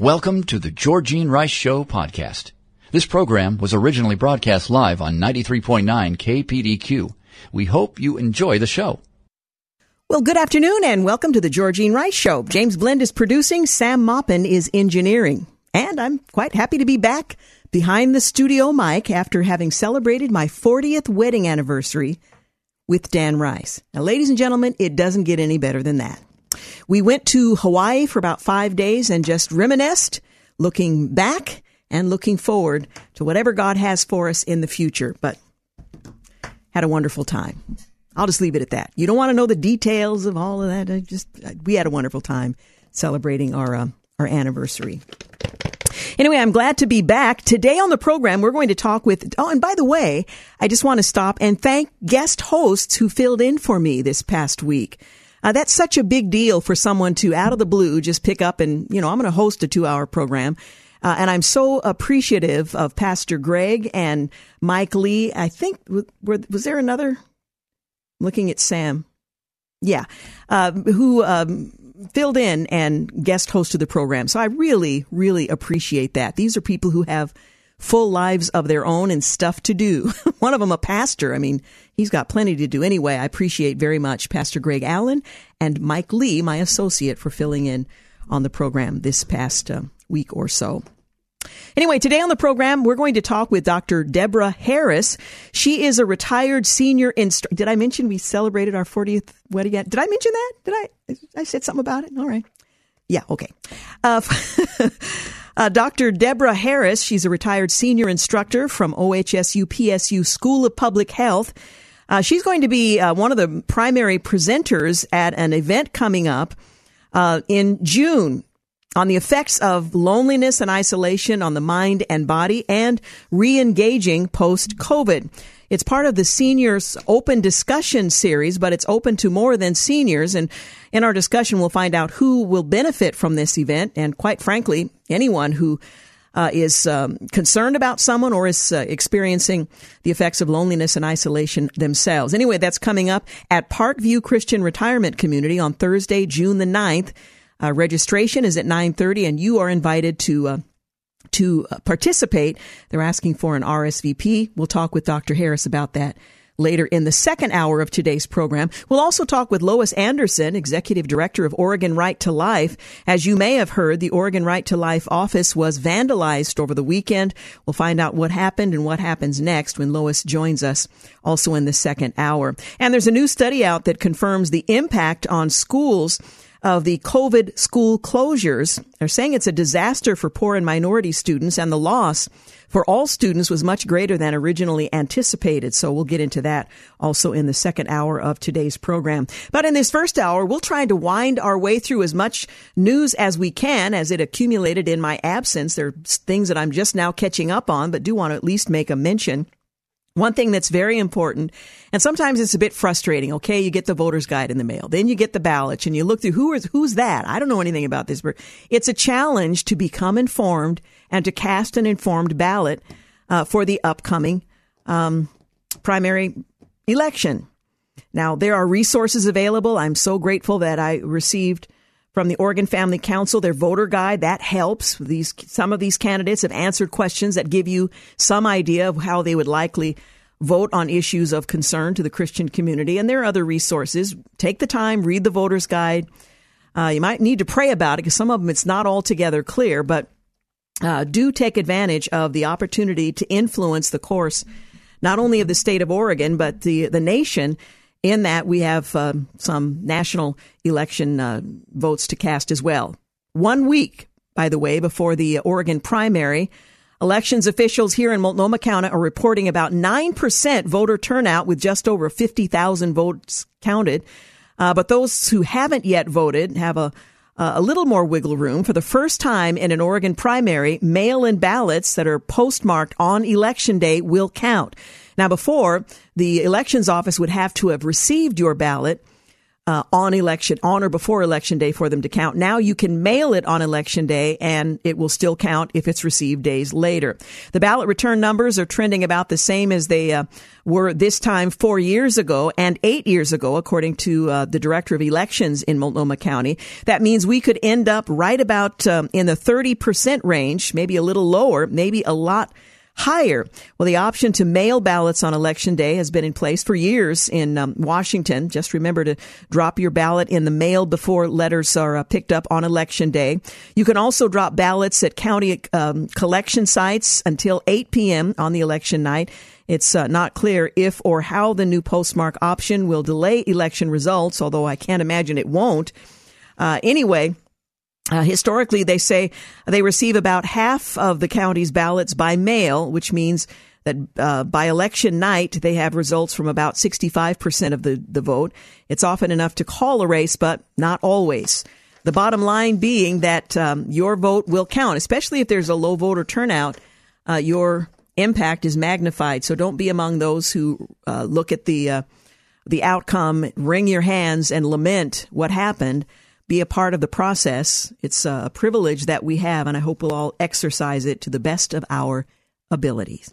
Welcome to the Georgine Rice Show podcast. This program was originally broadcast live on 93.9 KPDQ. We hope you enjoy the show. Well, good afternoon and welcome to the Georgine Rice Show. James Blend is producing, Sam Moppin is engineering. And I'm quite happy to be back behind the studio mic after having celebrated my 40th wedding anniversary with Dan Rice. Now, ladies and gentlemen, it doesn't get any better than that. We went to Hawaii for about five days and just reminisced, looking back and looking forward to whatever God has for us in the future. But had a wonderful time. I'll just leave it at that. You don't want to know the details of all of that. I just we had a wonderful time celebrating our uh, our anniversary. Anyway, I'm glad to be back. Today on the program, we're going to talk with, oh, and by the way, I just want to stop and thank guest hosts who filled in for me this past week. Uh, that's such a big deal for someone to out of the blue just pick up and, you know, I'm going to host a two hour program. Uh, and I'm so appreciative of Pastor Greg and Mike Lee. I think, were, was there another? Looking at Sam. Yeah. Uh, who um, filled in and guest hosted the program. So I really, really appreciate that. These are people who have full lives of their own and stuff to do. One of them, a pastor. I mean, he's got plenty to do anyway. I appreciate very much Pastor Greg Allen and Mike Lee, my associate, for filling in on the program this past uh, week or so. Anyway, today on the program, we're going to talk with Dr. Debra Harris. She is a retired senior instructor. Did I mention we celebrated our 40th wedding? Did I mention that? Did I? I said something about it? All right. Yeah, okay. Uh, Uh, Dr. Debra Harris, she's a retired senior instructor from OHSU PSU School of Public Health. Uh, she's going to be uh, one of the primary presenters at an event coming up uh, in June on the effects of loneliness and isolation on the mind and body and re-engaging post COVID. It's part of the seniors open discussion series, but it's open to more than seniors. And in our discussion, we'll find out who will benefit from this event. And quite frankly, anyone who uh, is um, concerned about someone or is uh, experiencing the effects of loneliness and isolation themselves. Anyway, that's coming up at Parkview Christian Retirement Community on Thursday, June the 9th. Uh, registration is at 9:30 and you are invited to uh, to uh, participate. They're asking for an RSVP. We'll talk with Dr. Harris about that later in the second hour of today's program. We'll also talk with Lois Anderson, Executive Director of Oregon Right to Life. As you may have heard, the Oregon Right to Life office was vandalized over the weekend. We'll find out what happened and what happens next when Lois joins us also in the second hour. And there's a new study out that confirms the impact on schools of the COVID school closures. They're saying it's a disaster for poor and minority students, and the loss for all students was much greater than originally anticipated. So we'll get into that also in the second hour of today's program. But in this first hour, we'll try to wind our way through as much news as we can as it accumulated in my absence. There are things that I'm just now catching up on, but do want to at least make a mention. One thing that's very important, and sometimes it's a bit frustrating. Okay, you get the voter's guide in the mail, then you get the ballots, and you look through who is who's that? I don't know anything about this, but it's a challenge to become informed and to cast an informed ballot uh, for the upcoming um, primary election. Now there are resources available. I'm so grateful that I received from the Oregon Family Council, their voter guide. That helps. These some of these candidates have answered questions that give you some idea of how they would likely vote on issues of concern to the Christian community. And there are other resources. Take the time, read the voter's guide. Uh, you might need to pray about it because some of them it's not altogether clear, but uh, do take advantage of the opportunity to influence the course not only of the state of Oregon but the the nation in that, we have uh, some national election uh, votes to cast as well. One week, by the way, before the Oregon primary, elections officials here in Multnomah County are reporting about 9% voter turnout with just over 50,000 votes counted. Uh, but those who haven't yet voted have a a little more wiggle room. For the first time in an Oregon primary, mail in ballots that are postmarked on election day will count. Now, before, the elections office would have to have received your ballot uh, on election, on or before election day for them to count. Now you can mail it on election day and it will still count if it's received days later. The ballot return numbers are trending about the same as they uh, were this time four years ago and eight years ago, according to uh, the director of elections in Multnomah County. That means we could end up right about um, in the 30% range, maybe a little lower, maybe a lot higher. Well, the option to mail ballots on election day has been in place for years in um, Washington. Just remember to drop your ballot in the mail before letters are uh, picked up on election day. You can also drop ballots at county um, collection sites until 8 p.m. on the election night. It's uh, not clear if or how the new postmark option will delay election results, although I can't imagine it won't. Uh, anyway, uh, historically, they say they receive about half of the county's ballots by mail, which means that uh, by election night, they have results from about 65% of the, the vote. It's often enough to call a race, but not always. The bottom line being that um, your vote will count, especially if there's a low voter turnout. Uh, your impact is magnified. So don't be among those who uh, look at the uh, the outcome, wring your hands, and lament what happened be a part of the process. It's a privilege that we have, and I hope we'll all exercise it to the best of our abilities.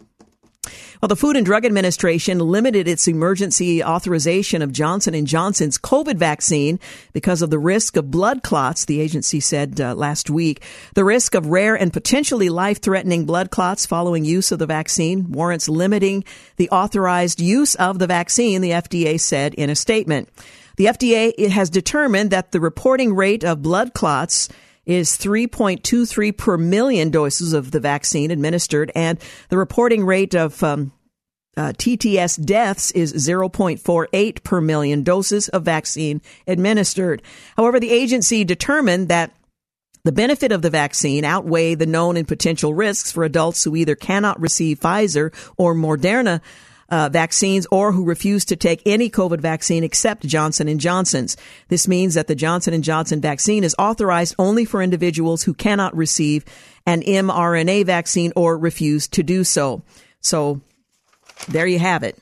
Well, the Food and Drug Administration limited its emergency authorization of Johnson & Johnson's COVID vaccine because of the risk of blood clots, the agency said uh, last week. The risk of rare and potentially life-threatening blood clots following use of the vaccine warrants limiting the authorized use of the vaccine, the FDA said in a statement. The FDA has determined that the reporting rate of blood clots is 3.23 per million doses of the vaccine administered, and the reporting rate of um, uh, TTS deaths is 0.48 per million doses of vaccine administered. However, the agency determined that the benefit of the vaccine outweigh the known and potential risks for adults who either cannot receive Pfizer or Moderna uh, vaccines or who refuse to take any COVID vaccine except Johnson and Johnson's. This means that the Johnson and Johnson vaccine is authorized only for individuals who cannot receive an mRNA vaccine or refuse to do so. So there you have it.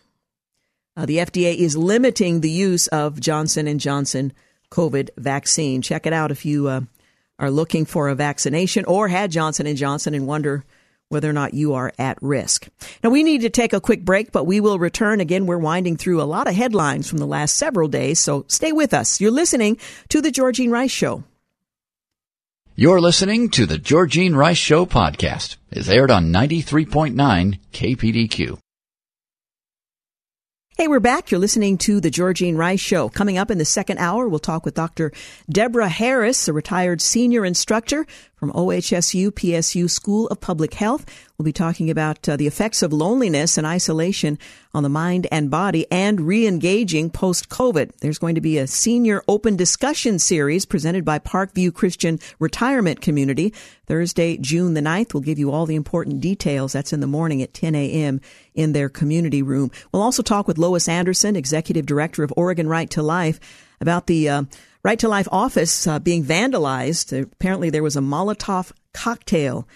Uh, the FDA is limiting the use of Johnson and Johnson COVID vaccine. Check it out if you uh, are looking for a vaccination or had Johnson and Johnson and wonder whether or not you are at risk. Now, we need to take a quick break, but we will return. Again, we're winding through a lot of headlines from the last several days, so stay with us. You're listening to The Georgine Rice Show. You're listening to The Georgine Rice Show podcast. It's aired on 93.9 KPDQ. Hey, we're back. You're listening to the Georgine Rice Show. Coming up in the second hour, we'll talk with Dr. Debra Harris, a retired senior instructor from OHSU PSU School of Public Health. We'll be talking about uh, the effects of loneliness and isolation on the mind and body and re-engaging post-COVID. There's going to be a senior open discussion series presented by Parkview Christian Retirement Community. Thursday, June the 9th. We'll give you all the important details. That's in the morning at 10 a.m. in their community room. We'll also talk with Lois Anderson, Executive Director of Oregon Right to Life, about the uh, Right to Life office uh, being vandalized. Apparently, there was a Molotov cocktail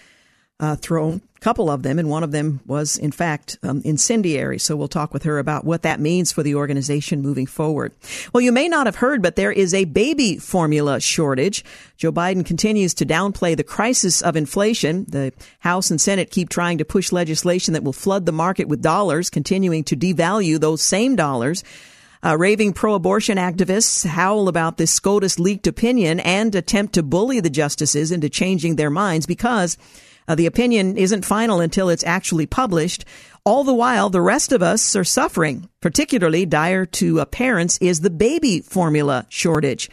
uh, thrown, couple of them, and one of them was, in fact, um, incendiary. So we'll talk with her about what that means for the organization moving forward. Well, you may not have heard, but there is a baby formula shortage. Joe Biden continues to downplay the crisis of inflation. The House and Senate keep trying to push legislation that will flood the market with dollars, continuing to devalue those same dollars. Uh, raving pro-abortion activists howl about this SCOTUS leaked opinion and attempt to bully the justices into changing their minds because uh, the opinion isn't final until it's actually published. All the while, the rest of us are suffering. Particularly dire to uh, parents is the baby formula shortage.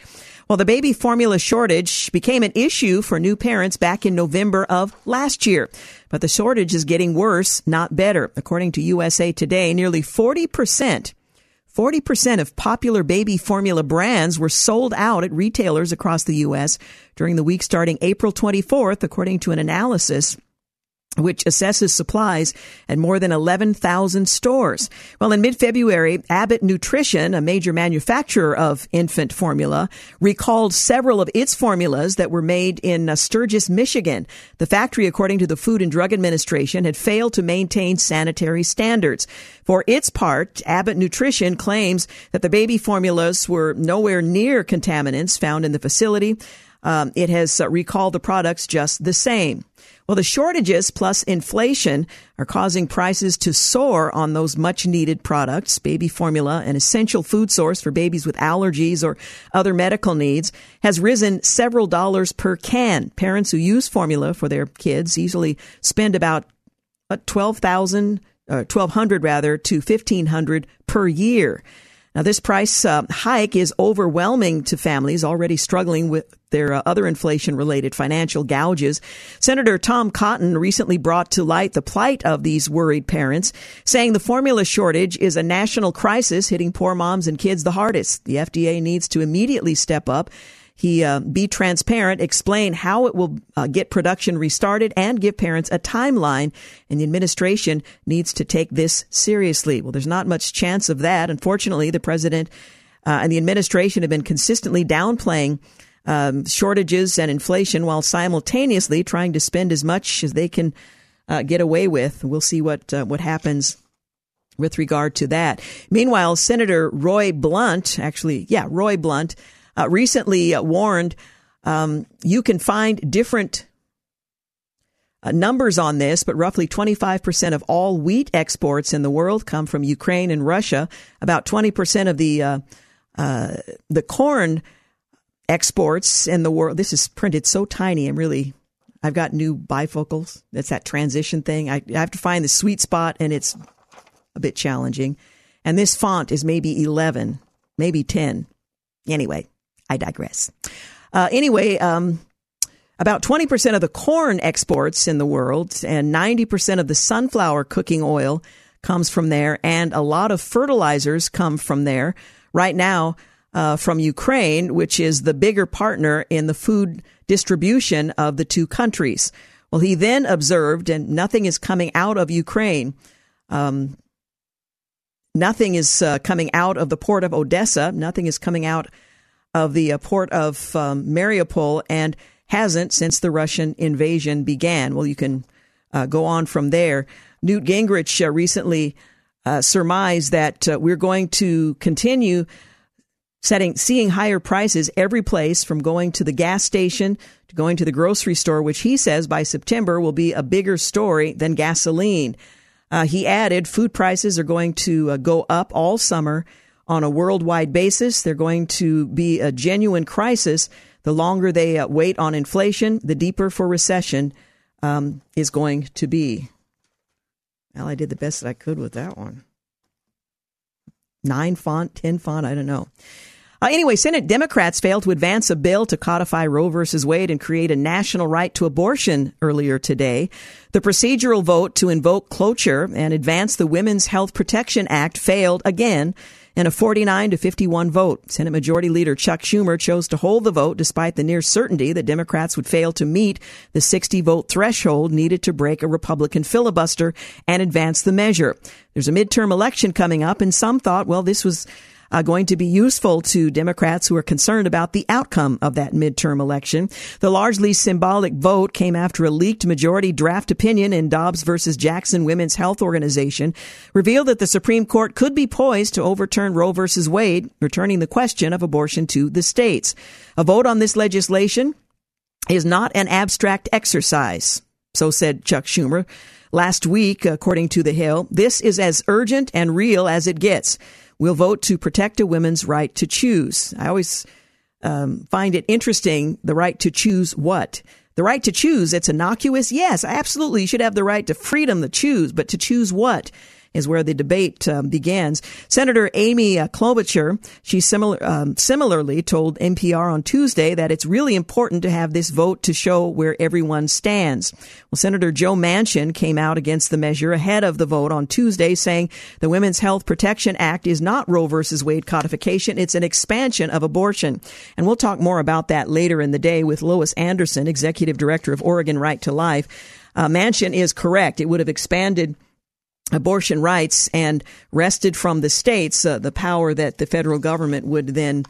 Well, the baby formula shortage became an issue for new parents back in November of last year. But the shortage is getting worse, not better. According to USA Today, nearly 40% 40% of popular baby formula brands were sold out at retailers across the U.S. during the week starting April 24th, according to an analysis which assesses supplies at more than 11,000 stores. Well, in mid-February, Abbott Nutrition, a major manufacturer of infant formula, recalled several of its formulas that were made in uh, Sturgis, Michigan. The factory, according to the Food and Drug Administration, had failed to maintain sanitary standards. For its part, Abbott Nutrition claims that the baby formulas were nowhere near contaminants found in the facility. Um, it has uh, recalled the products just the same. Well, the shortages plus inflation are causing prices to soar on those much needed products. Baby formula, an essential food source for babies with allergies or other medical needs, has risen several dollars per can. Parents who use formula for their kids easily spend about uh, 12,000 uh, 1200 rather to 1500 per year. Now, this price uh, hike is overwhelming to families already struggling with their uh, other inflation related financial gouges. Senator Tom Cotton recently brought to light the plight of these worried parents, saying the formula shortage is a national crisis hitting poor moms and kids the hardest. The FDA needs to immediately step up he uh, be transparent, explain how it will uh, get production restarted, and give parents a timeline. And the administration needs to take this seriously. Well, there's not much chance of that. Unfortunately, the president uh, and the administration have been consistently downplaying um, shortages and inflation while simultaneously trying to spend as much as they can uh, get away with. We'll see what uh, what happens with regard to that. Meanwhile, Senator Roy Blunt, actually, yeah, Roy Blunt uh, recently uh, warned um, you can find different uh, numbers on this, but roughly 25% of all wheat exports in the world come from Ukraine and Russia. About 20% of the uh, uh, the corn exports in the world. This is printed so tiny. I'm really I've got new bifocals. That's that transition thing. I, I have to find the sweet spot, and it's a bit challenging. And this font is maybe 11, maybe 10. Anyway, I digress. Uh, anyway, um, about 20% of the corn exports in the world and 90% of the sunflower cooking oil comes from there, and a lot of fertilizers come from there. Right now, uh, from Ukraine, which is the bigger partner in the food distribution of the two countries. Well, he then observed, and nothing is coming out of Ukraine. Um, nothing is uh, coming out of the port of Odessa. Nothing is coming out of the uh, port of um, Mariupol and hasn't since the Russian invasion began. Well, you can uh, go on from there. Newt Gingrich uh, recently uh, surmised that uh, we're going to continue setting seeing higher prices every place from going to the gas station to going to the grocery store, which he says by September will be a bigger story than gasoline. Uh, he added, food prices are going to go up all summer on a worldwide basis. They're going to be a genuine crisis. The longer they uh, wait on inflation, the deeper for recession um, is going to be. Well, I did the best that I could with that one. Nine font, ten font, I don't know. Uh, anyway, Senate Democrats failed to advance a bill to codify Roe versus Wade and create a national right to abortion earlier today. The procedural vote to invoke cloture and advance the Women's Health Protection Act failed again in a 49 to 51 vote. Senate Majority Leader Chuck Schumer chose to hold the vote despite the near certainty that Democrats would fail to meet the 60 vote threshold needed to break a Republican filibuster and advance the measure. There's a midterm election coming up, and some thought, well, this was uh, going to be useful to Democrats who are concerned about the outcome of that midterm election. The largely symbolic vote came after a leaked majority draft opinion in Dobbs versus Jackson Women's Health Organization revealed that the Supreme Court could be poised to overturn Roe versus Wade, returning the question of abortion to the states. A vote on this legislation is not an abstract exercise, so said Chuck Schumer. Last week, according to The Hill, this is as urgent and real as it gets will vote to protect a woman's right to choose. I always um, find it interesting the right to choose what? The right to choose, it's innocuous. Yes, absolutely. You should have the right to freedom to choose, but to choose what? Is where the debate um, begins. Senator Amy uh, Klobuchar, she similar, um, similarly told NPR on Tuesday that it's really important to have this vote to show where everyone stands. Well, Senator Joe Manchin came out against the measure ahead of the vote on Tuesday, saying the Women's Health Protection Act is not Roe versus Wade codification; it's an expansion of abortion. And we'll talk more about that later in the day with Lois Anderson, executive director of Oregon Right to Life. uh, Manchin is correct. It would have expanded abortion rights and wrested from the states uh, the power that the federal government would then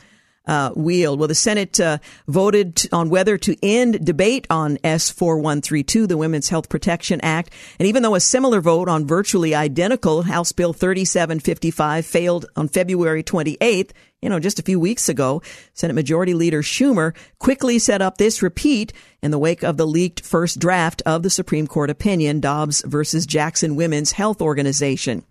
uh, wield. Well, the Senate uh, voted on whether to end debate on S 4132, the Women's Health Protection Act. And even though a similar vote on virtually identical House Bill 3755 failed on February 28th, you know, just a few weeks ago, Senate Majority Leader Schumer quickly set up this repeat in the wake of the leaked first draft of the Supreme Court opinion, Dobbs versus Jackson Women's Health Organization.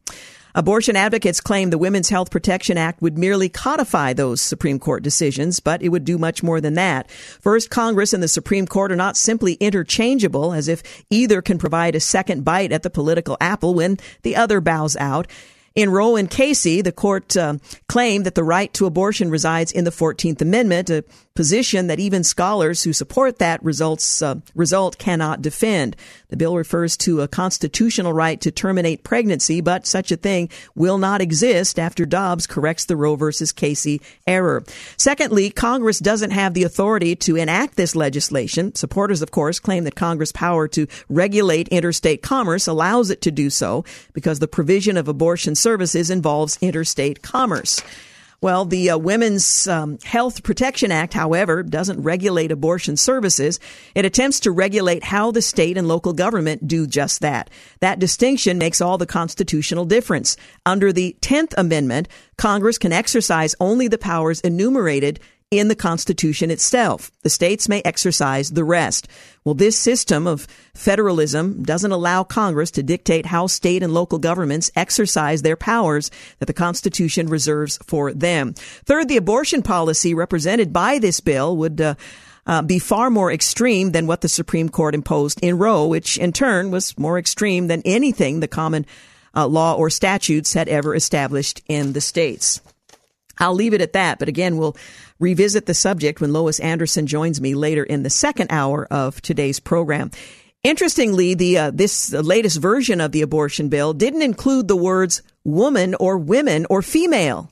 Abortion advocates claim the Women's Health Protection Act would merely codify those Supreme Court decisions, but it would do much more than that. First, Congress and the Supreme Court are not simply interchangeable, as if either can provide a second bite at the political apple when the other bows out. In Roe and Casey, the court uh, claimed that the right to abortion resides in the 14th Amendment, a position that even scholars who support that results, uh, result cannot defend. The bill refers to a constitutional right to terminate pregnancy, but such a thing will not exist after Dobbs corrects the Roe versus Casey error. Secondly, Congress doesn't have the authority to enact this legislation. Supporters, of course, claim that Congress' power to regulate interstate commerce allows it to do so because the provision of abortion services involves interstate commerce. Well, the uh, Women's um, Health Protection Act, however, doesn't regulate abortion services. It attempts to regulate how the state and local government do just that. That distinction makes all the constitutional difference. Under the 10th Amendment, Congress can exercise only the powers enumerated in the Constitution itself. The states may exercise the rest. Well, this system of federalism doesn't allow Congress to dictate how state and local governments exercise their powers that the Constitution reserves for them. Third, the abortion policy represented by this bill would uh, uh, be far more extreme than what the Supreme Court imposed in Roe, which in turn was more extreme than anything the common uh, law or statutes had ever established in the states. I'll leave it at that. But again, we'll revisit the subject when Lois Anderson joins me later in the second hour of today's program. Interestingly, the uh, this latest version of the abortion bill didn't include the words woman or women or female.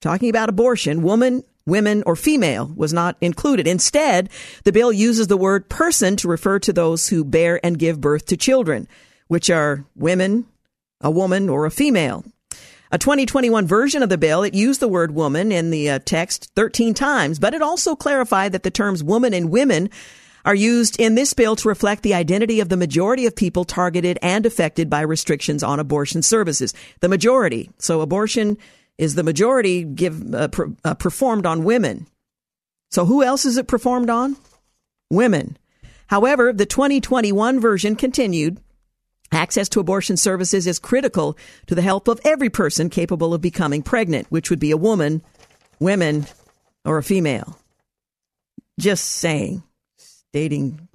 Talking about abortion, woman, women, or female was not included. Instead, the bill uses the word person to refer to those who bear and give birth to children, which are women, a woman, or a female. A 2021 version of the bill, it used the word woman in the uh, text 13 times, but it also clarified that the terms woman and women are used in this bill to reflect the identity of the majority of people targeted and affected by restrictions on abortion services. The majority. So abortion is the majority give, uh, uh, performed on women. So who else is it performed on? Women. However, the 2021 version continued Access to abortion services is critical to the health of every person capable of becoming pregnant, which would be a woman, women, or a female. Just saying, stating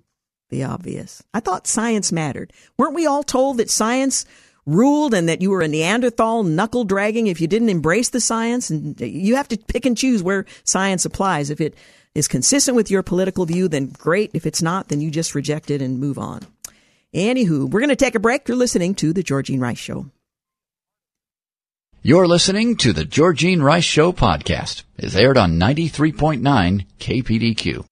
the obvious. I thought science mattered. Weren't we all told that science ruled and that you were a Neanderthal knuckle dragging if you didn't embrace the science? And you have to pick and choose where science applies. If it is consistent with your political view, then great. If it's not, then you just reject it and move on. Anywho, we're going to take a break. You're listening to The Georgine Rice Show. You're listening to The Georgine Rice Show podcast. It's aired on 93.9 KPDQ.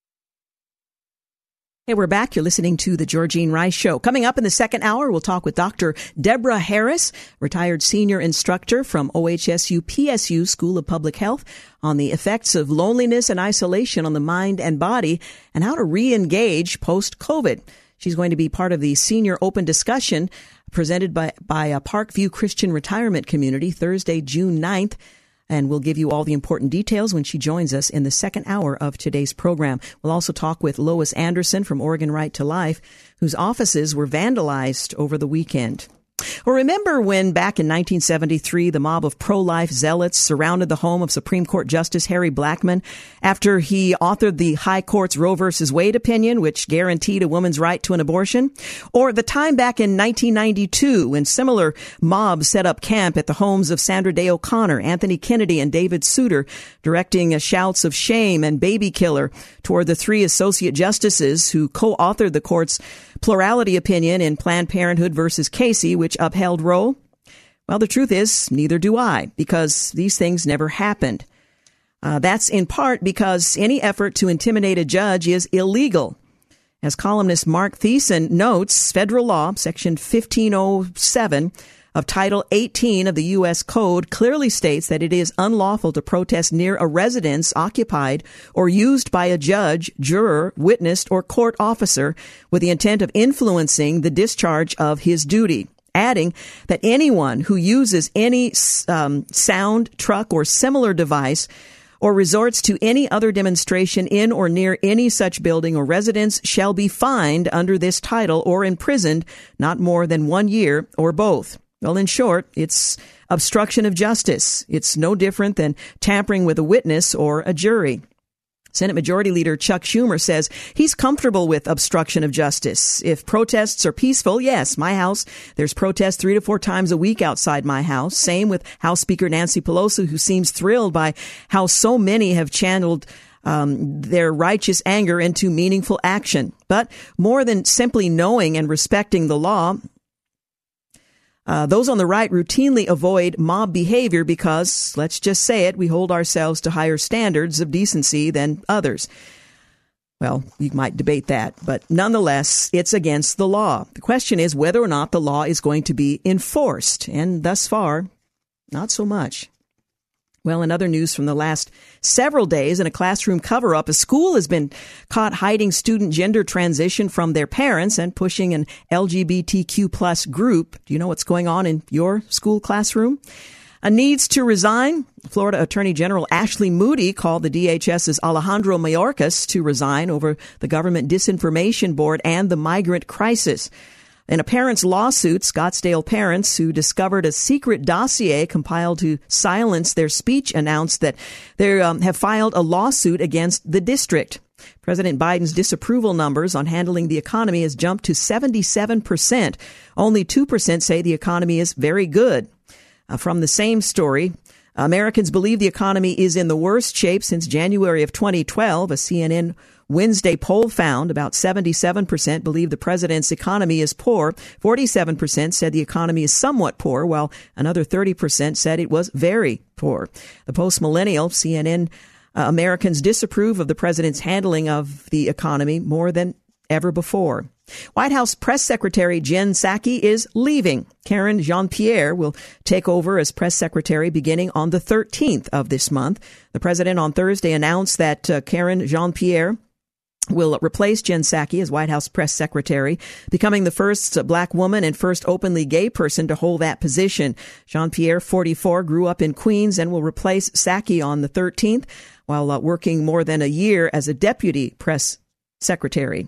Hey, we're back. You're listening to the Georgine Rice Show. Coming up in the second hour, we'll talk with Dr. Debra Harris, retired senior instructor from OHSU PSU School of Public Health, on the effects of loneliness and isolation on the mind and body and how to re-engage post-COVID. She's going to be part of the senior open discussion presented by, by a Parkview Christian Retirement Community Thursday, June 9th. And we'll give you all the important details when she joins us in the second hour of today's program. We'll also talk with Lois Anderson from Oregon Right to Life, whose offices were vandalized over the weekend. Well, remember when back in 1973, the mob of pro-life zealots surrounded the home of Supreme Court Justice Harry Blackmun after he authored the High Court's Roe versus Wade opinion, which guaranteed a woman's right to an abortion? Or the time back in 1992 when similar mobs set up camp at the homes of Sandra Day O'Connor, Anthony Kennedy, and David Souter, directing shouts of shame and baby killer toward the three associate justices who co-authored the court's plurality opinion in Planned Parenthood versus Casey, which upheld Roe? Well, the truth is, neither do I, because these things never happened. Uh, that's in part because any effort to intimidate a judge is illegal. As columnist Mark Thiessen notes, federal law, section 1507 of Title 18 of the U.S. Code clearly states that it is unlawful to protest near a residence occupied or used by a judge, juror, witness, or court officer with the intent of influencing the discharge of his duty adding that anyone who uses any um, sound, truck, or similar device or resorts to any other demonstration in or near any such building or residence shall be fined under this title or imprisoned not more than one year or both. Well, in short, it's obstruction of justice. It's no different than tampering with a witness or a jury. Senate Majority Leader Chuck Schumer says he's comfortable with obstruction of justice. If protests are peaceful, yes, my house, there's protests three to four times a week outside my house. Same with House Speaker Nancy Pelosi, who seems thrilled by how so many have channeled um, their righteous anger into meaningful action. But more than simply knowing and respecting the law, uh, those on the right routinely avoid mob behavior because, let's just say it, we hold ourselves to higher standards of decency than others. Well, you might debate that, but nonetheless, it's against the law. The question is whether or not the law is going to be enforced, and thus far, not so much. Well, in other news from the last several days, in a classroom cover up, a school has been caught hiding student gender transition from their parents and pushing an LGBTQ plus group. Do you know what's going on in your school classroom? A needs to resign. Florida Attorney General Ashley Moody called the DHS's Alejandro Mayorkas to resign over the government disinformation board and the migrant crisis. In a parents' lawsuit, Scottsdale parents who discovered a secret dossier compiled to silence their speech announced that they um, have filed a lawsuit against the district. President Biden's disapproval numbers on handling the economy has jumped to 77%. Only 2% say the economy is very good. Uh, from the same story, Americans believe the economy is in the worst shape since January of 2012. A CNN Wednesday poll found about 77% believe the president's economy is poor. 47% said the economy is somewhat poor, while another 30% said it was very poor. The post millennial CNN uh, Americans disapprove of the president's handling of the economy more than ever before. White House Press Secretary Jen Psaki is leaving. Karine Jean Pierre will take over as press secretary beginning on the 13th of this month. The president on Thursday announced that uh, Karine Jean Pierre will replace Jen Psaki as White House press secretary, becoming the first black woman and first openly gay person to hold that position. Jean Pierre, 44, grew up in Queens and will replace Psaki on the 13th while uh, working more than a year as a deputy press secretary.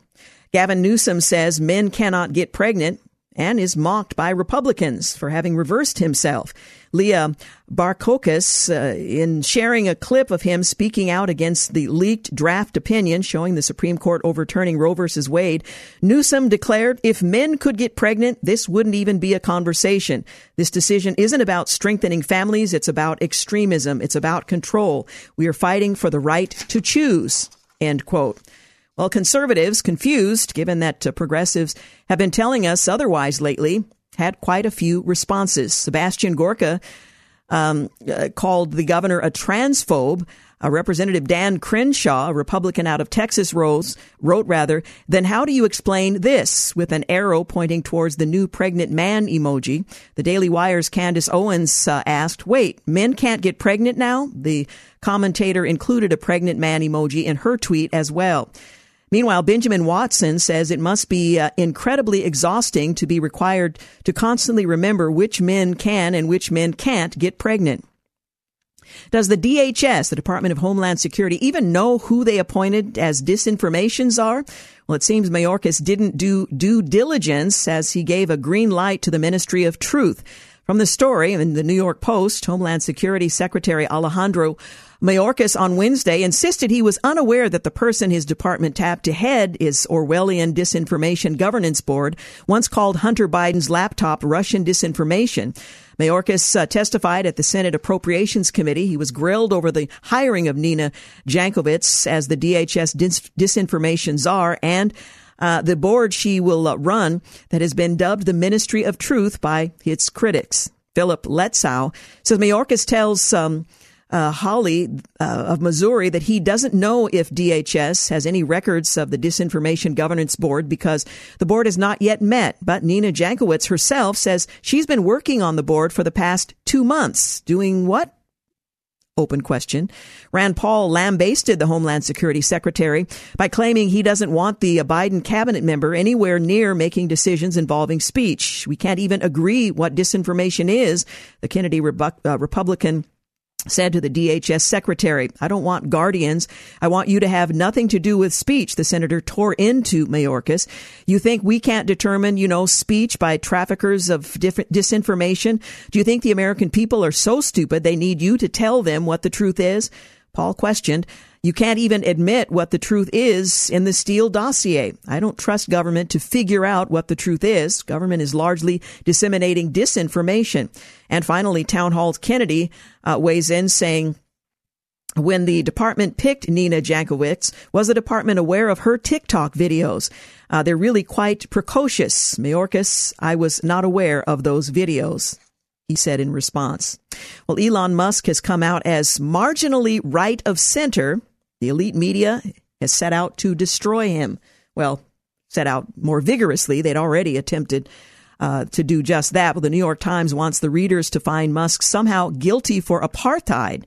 Gavin Newsom says men cannot get pregnant and is mocked by Republicans for having reversed himself. Leah Barkoukis, uh, in sharing a clip of him speaking out against the leaked draft opinion showing the Supreme Court overturning Roe v. Wade, Newsom declared if men could get pregnant, this wouldn't even be a conversation. This decision isn't about strengthening families, it's about extremism, it's about control. We are fighting for the right to choose. End quote. Well, conservatives, confused, given that uh, progressives have been telling us otherwise lately, had quite a few responses. Sebastian Gorka um, uh, called the governor a transphobe. Uh, Representative Dan Crenshaw, a Republican out of Texas, wrote rather, then how do you explain this? With an arrow pointing towards the new pregnant man emoji. The Daily Wire's Candace Owens uh, asked, wait, men can't get pregnant now? The commentator included a pregnant man emoji in her tweet as well. Meanwhile, Benjamin Watson says it must be uh, incredibly exhausting to be required to constantly remember which men can and which men can't get pregnant. Does the DHS, the Department of Homeland Security, even know who they appointed as disinformation czar? Well, it seems Mayorkas didn't do due diligence as he gave a green light to the Ministry of Truth. From the story in the New York Post, Homeland Security Secretary Alejandro Mayorkas on Wednesday insisted he was unaware that the person his department tapped to head his Orwellian Disinformation Governance Board once called Hunter Biden's laptop Russian disinformation. Mayorkas uh, testified at the Senate Appropriations Committee. He was grilled over the hiring of Nina Jankowicz as the DHS dis- disinformation czar and uh, the board she will uh, run that has been dubbed the Ministry of Truth by its critics. Philip Letzow says Mayorkas tells um, uh, Hawley uh, of Missouri that he doesn't know if DHS has any records of the Disinformation Governance Board because the board has not yet met. But Nina Jankowicz herself says she's been working on the board for the past two months. Doing what? Open question. Rand Paul lambasted the Homeland Security Secretary by claiming he doesn't want the Biden cabinet member anywhere near making decisions involving speech. We can't even agree what disinformation is, the Kennedy Rebu- uh, Republican said to the DHS secretary, I don't want guardians. I want you to have nothing to do with speech. The senator tore into Mayorkas. You think we can't determine, you know, speech by traffickers of different disinformation? Do you think the American people are so stupid they need you to tell them what the truth is? Paul questioned. You can't even admit what the truth is in the Steele dossier. I don't trust government to figure out what the truth is. Government is largely disseminating disinformation. And finally, Town Hall Kennedy uh, weighs in saying, when the department picked Nina Jankowicz, was the department aware of her TikTok videos? Uh, they're really quite precocious. Mayorkas, I was not aware of those videos he said in response. Well, Elon Musk has come out as marginally right of center the elite media has set out to destroy him. Well, set out more vigorously. They'd already attempted uh, to do just that. But the New York Times wants the readers to find Musk somehow guilty for apartheid.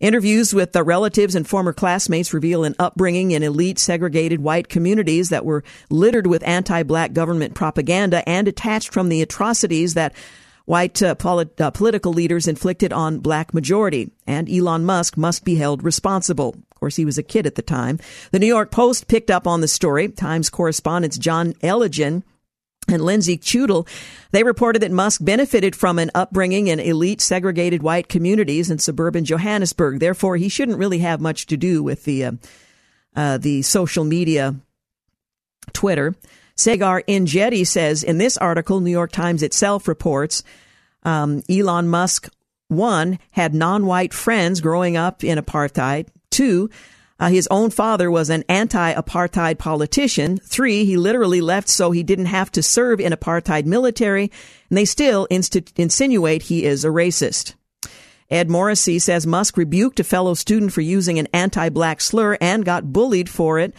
Interviews with the relatives and former classmates reveal an upbringing in elite segregated white communities that were littered with anti-black government propaganda and detached from the atrocities that white uh, polit- uh, political leaders inflicted on black majority. And Elon Musk must be held responsible Of course, he was a kid at the time. The New York Post picked up on the story. Times correspondents John Eligon and Lynsey Chutel, they reported that Musk benefited from an upbringing in elite segregated white communities in suburban Johannesburg. Therefore, he shouldn't really have much to do with the uh, uh, the social media Twitter. Saagar Enjeti says in this article, New York Times itself reports um, Elon Musk one had non-white friends growing up in apartheid. Two, uh, his own father was an anti-apartheid politician. Three, he literally left so he didn't have to serve in apartheid military, and they still insinuate he is a racist. Ed Morrissey says Musk rebuked a fellow student for using an anti-black slur and got bullied for it.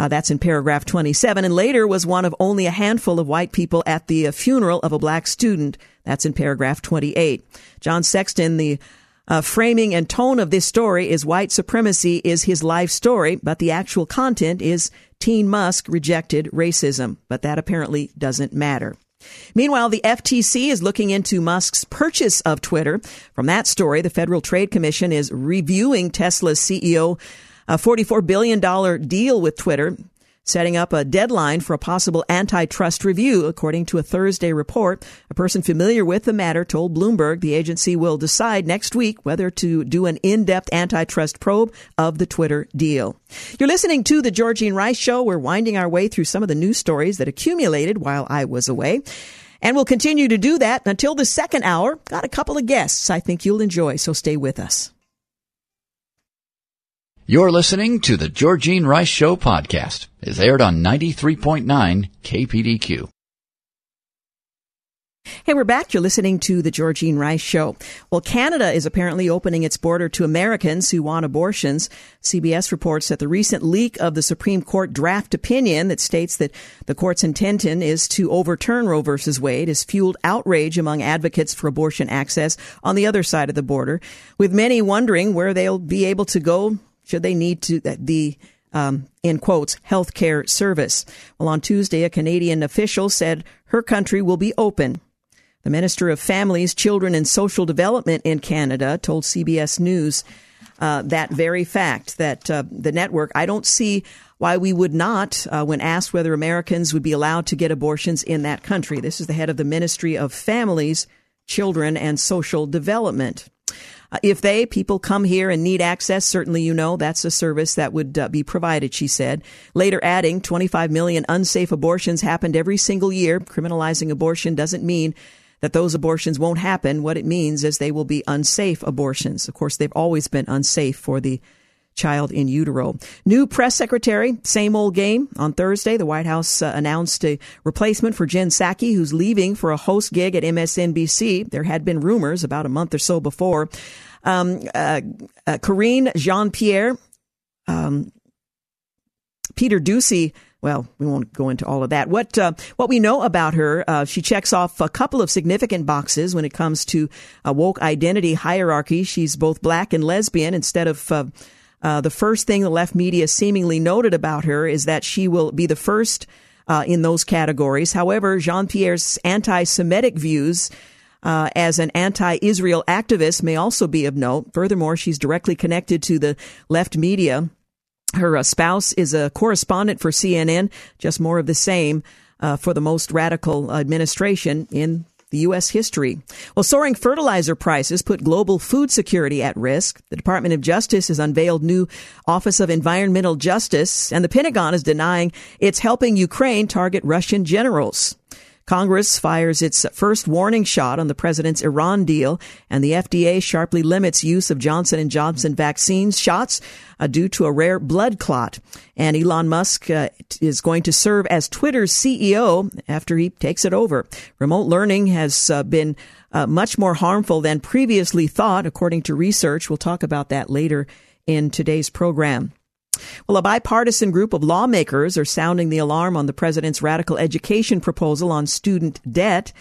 Uh, that's in paragraph 27, and later was one of only a handful of white people at the uh, funeral of a black student. That's in paragraph 28. John Sexton, the uh, framing and tone of this story is white supremacy is his life story, but the actual content is Teen Musk rejected racism. But that apparently doesn't matter. Meanwhile, the FTC is looking into Musk's purchase of Twitter. From that story, the Federal Trade Commission is reviewing Tesla's CEO a $44 billion deal with Twitter setting up a deadline for a possible antitrust review. According to a Thursday report, a person familiar with the matter told Bloomberg the agency will decide next week whether to do an in-depth antitrust probe of the Twitter deal. You're listening to the Georgine Rice Show. We're winding our way through some of the news stories that accumulated while I was away. And we'll continue to do that until the second hour. Got a couple of guests I think you'll enjoy, so stay with us. You're listening to the Georgine Rice Show podcast. It's aired on 93.9 KPDQ. Hey, we're back. You're listening to the Georgine Rice Show. Well, Canada is apparently opening its border to Americans who want abortions. CBS reports that the recent leak of the Supreme Court draft opinion that states that the court's intention is to overturn Roe v. Wade has fueled outrage among advocates for abortion access on the other side of the border, with many wondering where they'll be able to go should they need to the um, in quotes healthcare service. Well, on Tuesday, a Canadian official said her country will be open. The Minister of Families, Children and Social Development in Canada told CBS News uh, that very fact that uh, the network. I don't see why we would not, uh, when asked whether Americans would be allowed to get abortions in that country. This is the head of the Ministry of Families, Children and Social Development. Uh, if they, people come here and need access, certainly you know that's a service that would uh, be provided, she said. Later adding 25 million unsafe abortions happened every single year. Criminalizing abortion doesn't mean that those abortions won't happen. What it means is they will be unsafe abortions. Of course, they've always been unsafe for the child in utero. New press secretary, same old game. On Thursday, the White House uh, announced a replacement for Jen Psaki, who's leaving for a host gig at MSNBC. There had been rumors about a month or so before. Um, uh, uh, Karine Jean Pierre, um, Peter Doocy well, we won't go into all of that. What uh, what we know about her, uh, she checks off a couple of significant boxes when it comes to a woke identity hierarchy. She's both black and lesbian. Instead of uh, uh the first thing the left media seemingly noted about her is that she will be the first uh, in those categories. However, Jean Pierre's anti-Semitic views. Uh, as an anti-Israel activist may also be of note. Furthermore, she's directly connected to the left media her uh, spouse is a correspondent for CNN, just more of the same uh, for the most radical administration in the U.S. history. Well, soaring fertilizer prices put global food security at risk. The Department of Justice has unveiled new Office of Environmental Justice, and the Pentagon is denying it's helping Ukraine target Russian generals. Congress fires its first warning shot on the president's Iran deal, and the FDA sharply limits use of Johnson & Johnson vaccines shots uh, due to a rare blood clot. And Elon Musk uh, is going to serve as Twitter's CEO after he takes it over. Remote learning has uh, been uh, much more harmful than previously thought, according to research. We'll talk about that later in today's program. Well, a bipartisan group of lawmakers are sounding the alarm on the president's radical education proposal on student debt.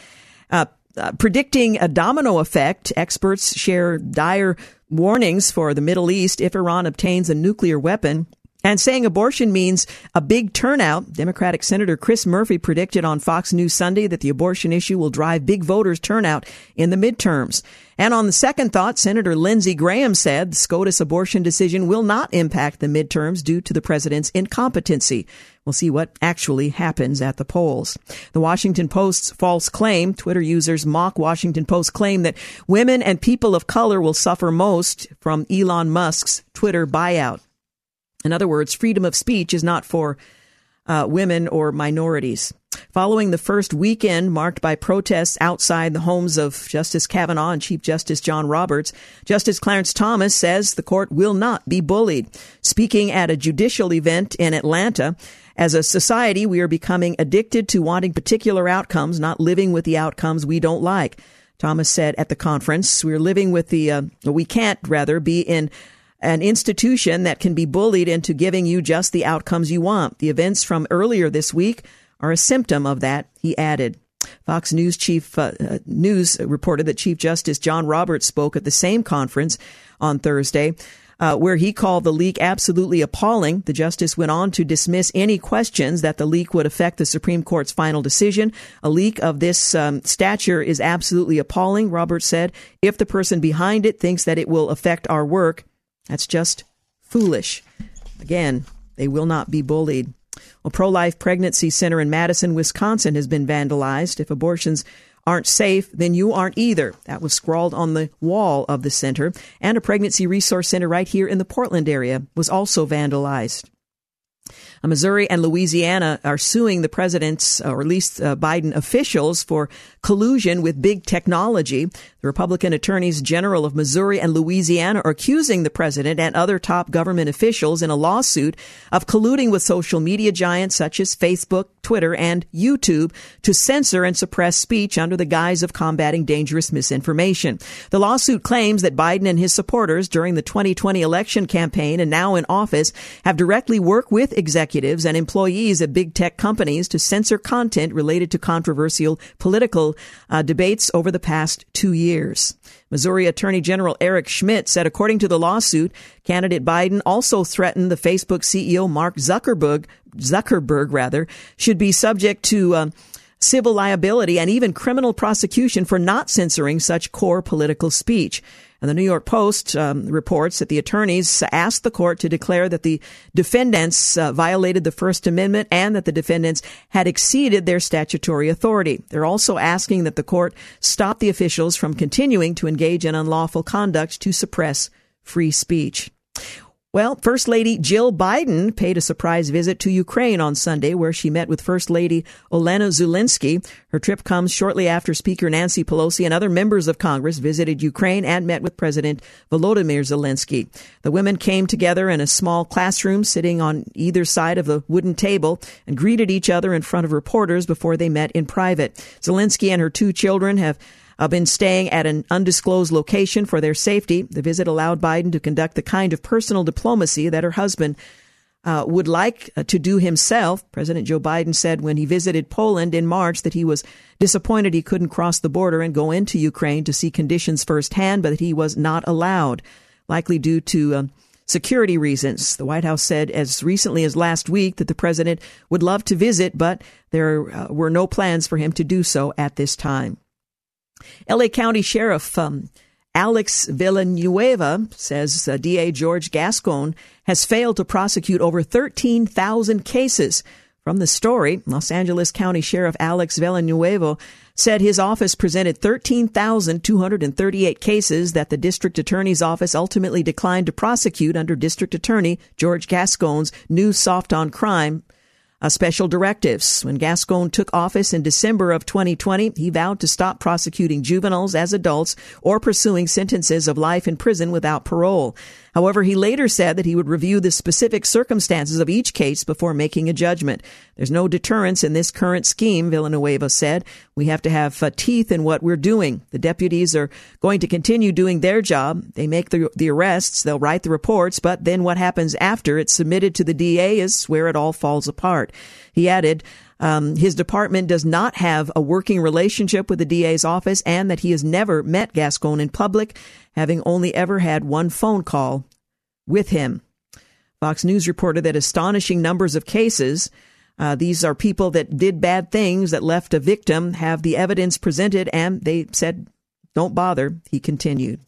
Uh, uh, predicting a domino effect, experts share dire warnings for the Middle East if Iran obtains a nuclear weapon. And saying abortion means a big turnout, Democratic Senator Chris Murphy predicted on Fox News Sunday that the abortion issue will drive big voters turnout in the midterms. And on the second thought, Senator Lindsey Graham said the SCOTUS abortion decision will not impact the midterms due to the president's incompetency. We'll see what actually happens at the polls. The Washington Post's false claim, Twitter users mock Washington Post claim that women and people of color will suffer most from Elon Musk's Twitter buyout. In other words, freedom of speech is not for uh, women or minorities. Following the first weekend marked by protests outside the homes of Justice Kavanaugh and Chief Justice John Roberts, Justice Clarence Thomas says the court will not be bullied. Speaking at a judicial event in Atlanta, as a society, we are becoming addicted to wanting particular outcomes, not living with the outcomes we don't like. Thomas said at the conference, we're living with the, uh, we can't rather be in an institution that can be bullied into giving you just the outcomes you want. The events from earlier this week are a symptom of that, he added. Fox News chief uh, uh, news reported that Chief Justice John Roberts spoke at the same conference on Thursday. Uh, where he called the leak absolutely appalling. The justice went on to dismiss any questions that the leak would affect the Supreme Court's final decision. A leak of this um, stature is absolutely appalling, Roberts said. If the person behind it thinks that it will affect our work, that's just foolish. Again, they will not be bullied. A pro life pregnancy center in Madison, Wisconsin has been vandalized. If abortions aren't safe, then you aren't either. That was scrawled on the wall of the center. And a pregnancy resource center right here in the Portland area was also vandalized. Missouri and Louisiana are suing the president's, or at least uh, Biden officials, for collusion with big technology. The Republican attorneys general of Missouri and Louisiana are accusing the president and other top government officials in a lawsuit of colluding with social media giants such as Facebook, Twitter, and YouTube to censor and suppress speech under the guise of combating dangerous misinformation. The lawsuit claims that Biden and his supporters during the 2020 election campaign and now in office have directly worked with executives and employees at big tech companies to censor content related to controversial political uh, debates over the past two years. Missouri Attorney General Eric Schmitt said, according to the lawsuit, candidate Biden also threatened the Facebook CEO Mark Zuckerberg, Zuckerberg rather, should be subject to uh, civil liability and even criminal prosecution for not censoring such core political speech. And the New York Post um, reports that the attorneys asked the court to declare that the defendants uh, violated the First Amendment and that the defendants had exceeded their statutory authority. They're also asking that the court stop the officials from continuing to engage in unlawful conduct to suppress free speech. Well, First Lady Jill Biden paid a surprise visit to Ukraine on Sunday, where she met with First Lady Olena Zelensky. Her trip comes shortly after Speaker Nancy Pelosi and other members of Congress visited Ukraine and met with President Volodymyr Zelensky. The women came together in a small classroom sitting on either side of a wooden table and greeted each other in front of reporters before they met in private. Zelensky and her two children have uh, been staying at an undisclosed location for their safety. The visit allowed Biden to conduct the kind of personal diplomacy that her husband uh, would like uh, to do himself. President Joe Biden said when he visited Poland in March that he was disappointed he couldn't cross the border and go into Ukraine to see conditions firsthand, but that he was not allowed, likely due to um, security reasons. The White House said as recently as last week that the president would love to visit, but there uh, were no plans for him to do so at this time. LA County Sheriff um, Alex Villanueva says uh, DA George Gascon has failed to prosecute over 13,000 cases. From the story, Los Angeles County Sheriff Alex Villanueva said his office presented 13,238 cases that the district attorney's office ultimately declined to prosecute under District Attorney George Gascon's new soft on crime uh, special directives. When Gascon took office in December of 2020, he vowed to stop prosecuting juveniles as adults or pursuing sentences of life in prison without parole. However, he later said that he would review the specific circumstances of each case before making a judgment. There's no deterrence in this current scheme, Villanueva said. We have to have uh, teeth in what we're doing. The deputies are going to continue doing their job. They make the, the arrests, they'll write the reports, but then what happens after it's submitted to the DA is where it all falls apart. He added, um, his department does not have a working relationship with the DA's office and that he has never met Gascon in public, having only ever had one phone call with him. Fox News reported that astonishing numbers of cases, uh, these are people that did bad things that left a victim, have the evidence presented, and they said, don't bother, he continued.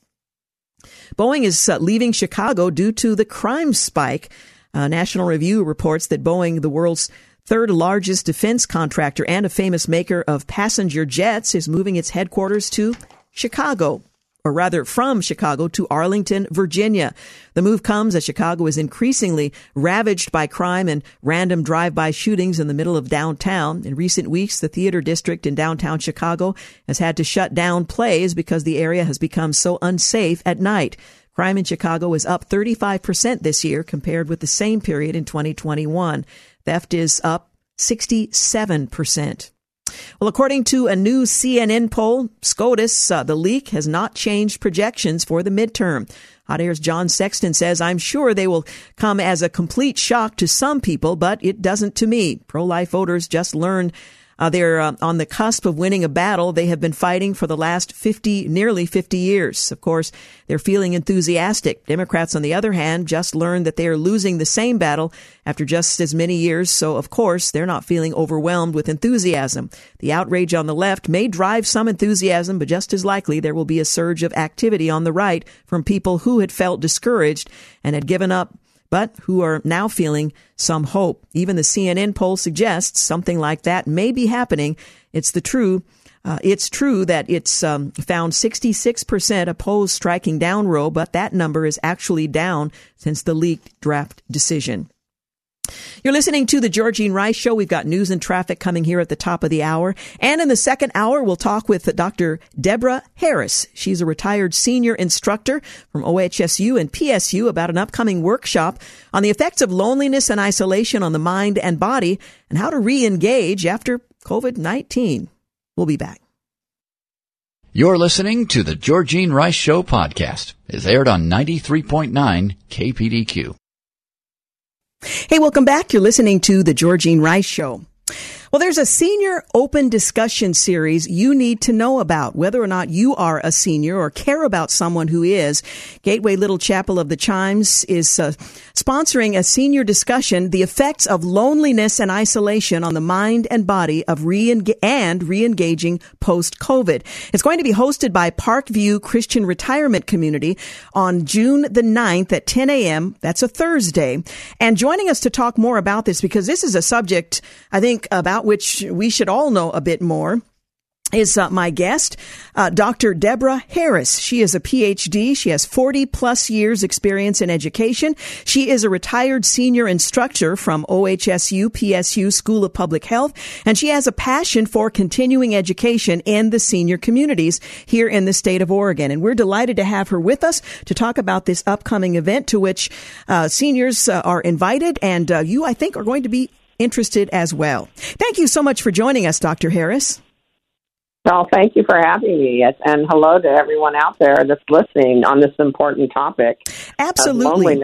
Boeing is uh, leaving Chicago due to the crime spike. Uh, National Review reports that Boeing, the world's third largest defense contractor and a famous maker of passenger jets, is moving its headquarters to Chicago or rather from Chicago to Arlington, Virginia. The move comes as Chicago is increasingly ravaged by crime and random drive-by shootings in the middle of downtown. In recent weeks, the theater district in downtown Chicago has had to shut down plays because the area has become so unsafe at night. Crime in Chicago is up 35% this year compared with the same period in 2021. Theft is up 67%. Well, according to a new CNN poll, SCOTUS, uh, the leak has not changed projections for the midterm. Hot Air's John Sexton says, I'm sure they will come as a complete shock to some people, but it doesn't to me. Pro-life voters just learned uh, they're uh, on the cusp of winning a battle they have been fighting for the last 50, nearly 50 years. Of course, they're feeling enthusiastic. Democrats, on the other hand, just learned that they are losing the same battle after just as many years. So, of course, they're not feeling overwhelmed with enthusiasm. The outrage on the left may drive some enthusiasm, but just as likely there will be a surge of activity on the right from people who had felt discouraged and had given up but who are now feeling some hope. Even the CNN poll suggests something like that may be happening. It's the true. Uh, it's true that it's um, found 66% oppose striking down Roe, but that number is actually down since the leaked draft decision. You're listening to the Georgene Rice Show. We've got news and traffic coming here at the top of the hour. And in the second hour, we'll talk with Dr. Deborah Harris. She's a retired senior instructor from OHSU and PSU about an upcoming workshop on the effects of loneliness and isolation on the mind and body and how to re-engage after COVID-19. We'll be back. You're listening to the Georgene Rice Show podcast. It's aired on 93.9 KPDQ. Hey, welcome back. You're listening to the Georgene Rice Show. Well, there's a senior open discussion series you need to know about, whether or not you are a senior or care about someone who is. Gateway Little Chapel of the Chimes is uh, sponsoring a senior discussion, the effects of loneliness and isolation on the mind and body of re and re-engaging post-COVID. It's going to be hosted by Parkview Christian Retirement Community on June the 9th at 10 a.m. That's a Thursday. And joining us to talk more about this, because this is a subject, I think, about which we should all know a bit more is uh, my guest, uh, Dr. Deborah Harris. She is a PhD. She has 40 plus years experience in education. She is a retired senior instructor from OHSU PSU School of Public Health, and she has a passion for continuing education in the senior communities here in the state of Oregon. And we're delighted to have her with us to talk about this upcoming event to which uh, seniors uh, are invited, and uh, you, I think, are going to be interested as well. Thank you so much for joining us, Dr. Harris. Well, thank you for having me, and hello to everyone out there that's listening on this important topic. Absolutely.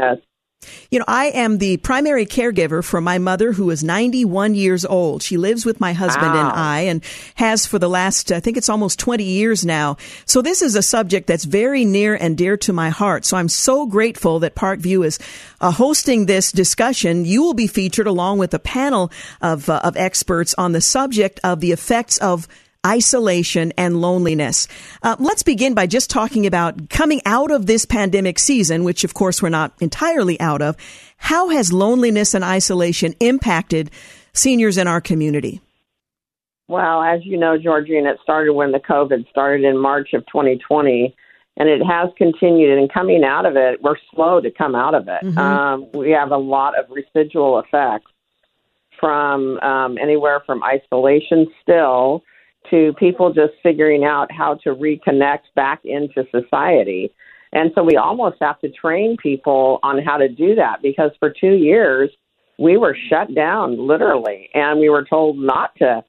You know, I am the primary caregiver for my mother who is 91 years old. She lives with my husband wow. and I and has for the last, I think it's almost 20 years now. So this is a subject that's very near and dear to my heart. So I'm so grateful that Parkview is uh, hosting this discussion. You will be featured along with a panel of, uh, of experts on the subject of the effects of isolation and loneliness. Uh, let's begin by just talking about coming out of this pandemic season, which of course we're not entirely out of. How has loneliness and isolation impacted seniors in our community? Well, as you know, Georgene, it started when the COVID started in March of 2020, and it has continued. And coming out of it, we're slow to come out of it. Mm-hmm. Um, we have a lot of residual effects from um, anywhere from isolation still to people just figuring out how to reconnect back into society. And so we almost have to train people on how to do that because for two years we were shut down literally and we were told not to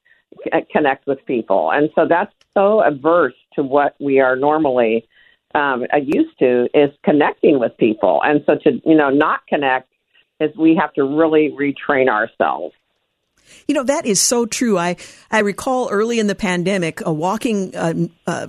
connect with people. And so that's so averse to what we are normally um, used to is connecting with people. And so to, you know, not connect is we have to really retrain ourselves. You know, that is so true. I, I recall early in the pandemic uh, walking uh, uh,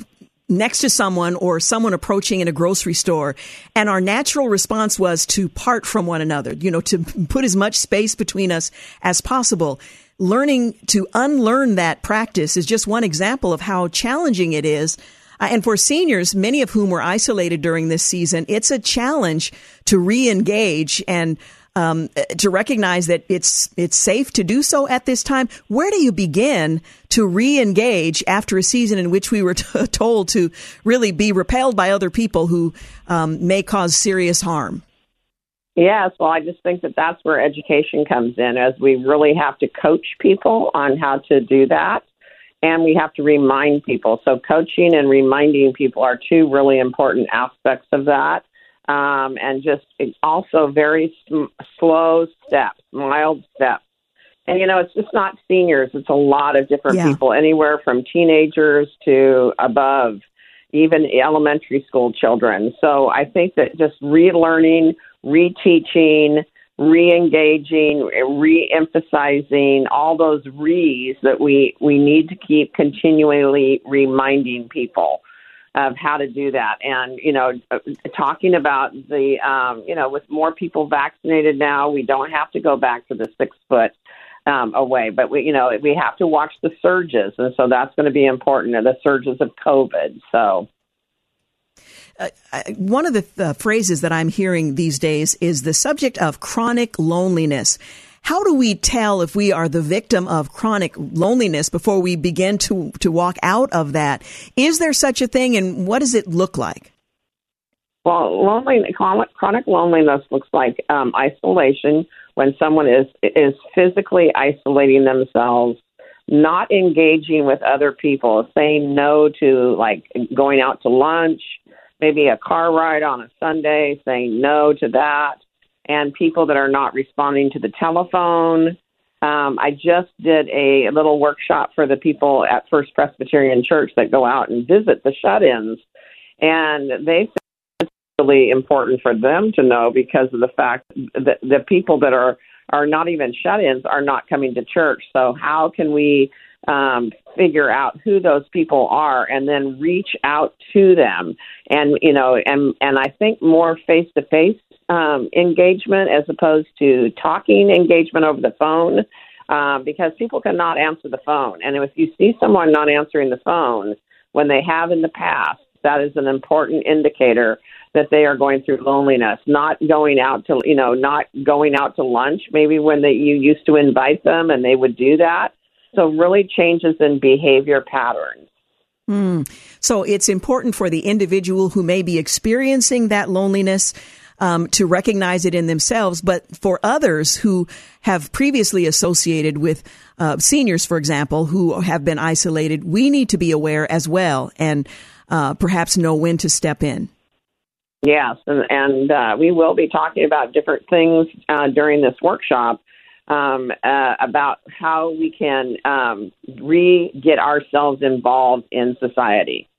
next to someone or someone approaching in a grocery store. And our natural response was to part from one another, you know, to put as much space between us as possible. Learning to unlearn that practice is just one example of how challenging it is. Uh, and for seniors, many of whom were isolated during this season, it's a challenge to re-engage and um, to recognize that it's it's safe to do so at this time. Where do you begin to re-engage after a season in which we were t- told to really be repelled by other people who um, may cause serious harm? Yes, well, I just think that that's where education comes in, as we really have to coach people on how to do that and we have to remind people. So, coaching and reminding people are two really important aspects of that um, and just also very sm- slow steps, mild steps. And you know, it's just not seniors; it's a lot of different yeah. people, anywhere from teenagers to above, even elementary school children. So I think that just relearning, reteaching, re-engaging, re-emphasizing all those re's that we we need to keep continually reminding people of how to do that. And, you know, uh, talking about the, um, you know, with more people vaccinated now, we don't have to go back to the six foot um, away, but we, you know, we have to watch the surges. And so that's going to be important, the surges of COVID. So. Uh, one of the th- phrases that I'm hearing these days is the subject of chronic loneliness. How do we tell if we are the victim of chronic loneliness before we begin to, to walk out of that? Is there such a thing and what does it look like? Well, lonely, chronic loneliness looks like um, isolation when someone is is physically isolating themselves, not engaging with other people, saying no to like going out to lunch, maybe a car ride on a Sunday, saying no to that, and people that are not responding to the telephone. Um, I just did a little workshop for the people at First Presbyterian Church that go out and visit the shut ins. And they said it's really important for them to know because of the fact that the people that are, are not even shut ins are not coming to church. So, how can we um, figure out who those people are and then reach out to them? And, you know, and, and I think more face to face um, engagement as opposed to talking engagement over the phone um, because people cannot answer the phone. And if you see someone not answering the phone when they have in the past, that is an important indicator that they are going through loneliness, not going out to, you know, not going out to lunch, maybe when they, you used to invite them and they would do that. So, really changes in behavior patterns. Hmm. So it's important for the individual who may be experiencing that loneliness um, to recognize it in themselves, but for others who have previously associated with uh, seniors, for example, who have been isolated, we need to be aware as well and uh, perhaps know when to step in. Yes, and, and uh, we will be talking about different things uh, during this workshop um, uh, about how we can um, re get ourselves involved in society.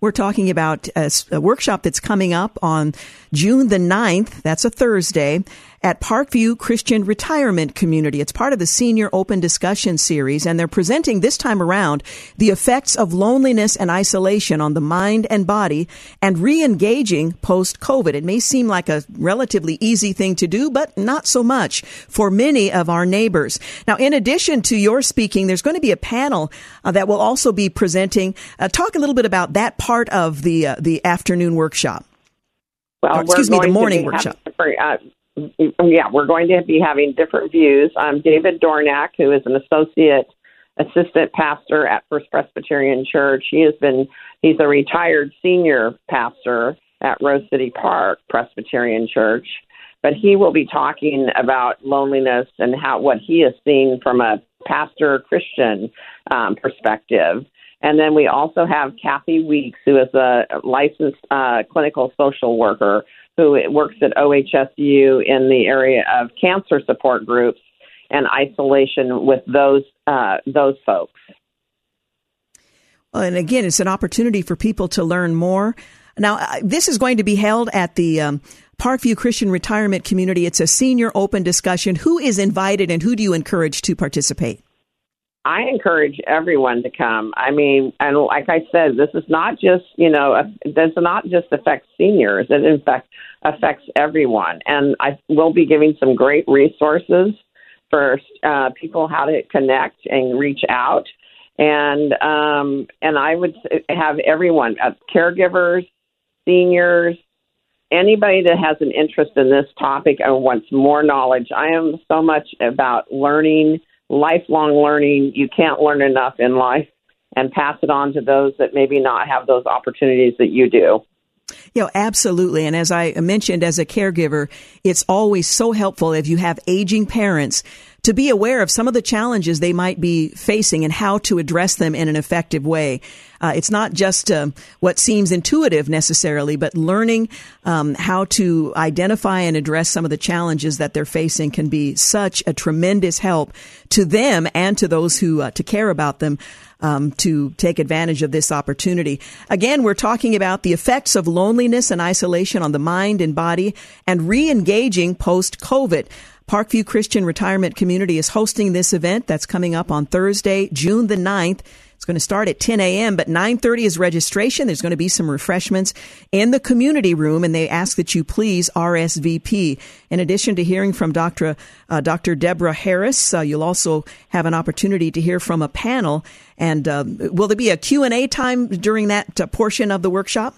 We're talking about a, a, workshop that's coming up on June the 9th. That's a Thursday at Parkview Christian Retirement Community. It's part of the Senior Open Discussion Series, and they're presenting this time around the effects of loneliness and isolation on the mind and body and re-engaging post-COVID. It may seem like a relatively easy thing to do, but not so much for many of our neighbors. Now, in addition to your speaking, there's going to be a panel uh, that will also be presenting. Uh, talk a little bit about that part of the uh, the afternoon workshop. Well, or, excuse me, the morning workshop. Yeah, we're going to be having different views. I'm David Dornack, who is an associate assistant pastor at First Presbyterian Church. He has been he's a retired senior pastor at Rose City Park Presbyterian Church, but he will be talking about loneliness and how what he has seen from a pastor Christian um, perspective. And then we also have Kathy Weeks, who is a licensed uh, clinical social worker who works at OHSU in the area of cancer support groups and isolation with those uh, those folks. And again, it's an opportunity for people to learn more. Now, uh, this is going to be held at the um, Parkview Christian Retirement Community. It's a senior open discussion. Who is invited and who do you encourage to participate? I encourage everyone to come. I mean, and like I said, this is not just you know, does not just affect seniors. It in fact affects everyone. And I will be giving some great resources for uh, people how to connect and reach out. And um, and I would have everyone, uh, caregivers, seniors, anybody that has an interest in this topic and wants more knowledge. I am so much about learning lifelong learning. You can't learn enough in life and pass it on to those that maybe not have those opportunities that you do. You know, absolutely. And as I mentioned as a caregiver, it's always so helpful if you have aging parents to be aware of some of the challenges they might be facing and how to address them in an effective way. Uh, it's not just uh, what seems intuitive necessarily, but learning um, how to identify and address some of the challenges that they're facing can be such a tremendous help to them and to those who uh, to care about them. Um, to take advantage of this opportunity. Again, we're talking about the effects of loneliness and isolation on the mind and body and re-engaging post-COVID. Parkview Christian Retirement Community is hosting this event that's coming up on Thursday, June the 9th. It's going to start at 10 a.m., but 9.30 is registration. There's going to be some refreshments in the community room, and they ask that you please RSVP. In addition to hearing from Dr. Uh, Dr. Deborah Harris, uh, you'll also have an opportunity to hear from a panel. And uh, will there be a Q&A time during that uh, portion of the workshop?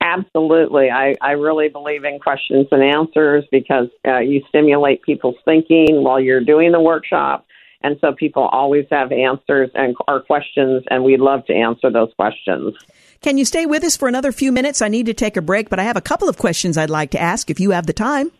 Absolutely. I, I really believe in questions and answers because uh, you stimulate people's thinking while you're doing the workshop. And so people always have answers and or questions, and we'd love to answer those questions. Can you stay with us for another few minutes? I need to take a break, but I have a couple of questions I'd like to ask if you have the time.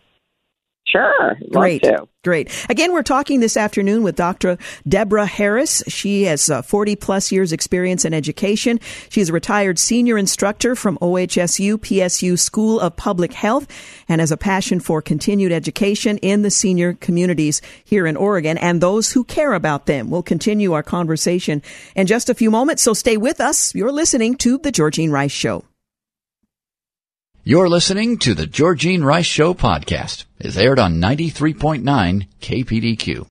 Sure. Great. Great. Again, we're talking this afternoon with Dr. Deborah Harris. She has uh, 40 plus years experience in education. She's a retired senior instructor from OHSU PSU School of Public Health and has a passion for continued education in the senior communities here in Oregon and those who care about them. We'll continue our conversation in just a few moments, so stay with us. You're listening to The Georgene Rice Show. You're listening to the Georgene Rice Show podcast. It's aired on 93.9 KPDQ.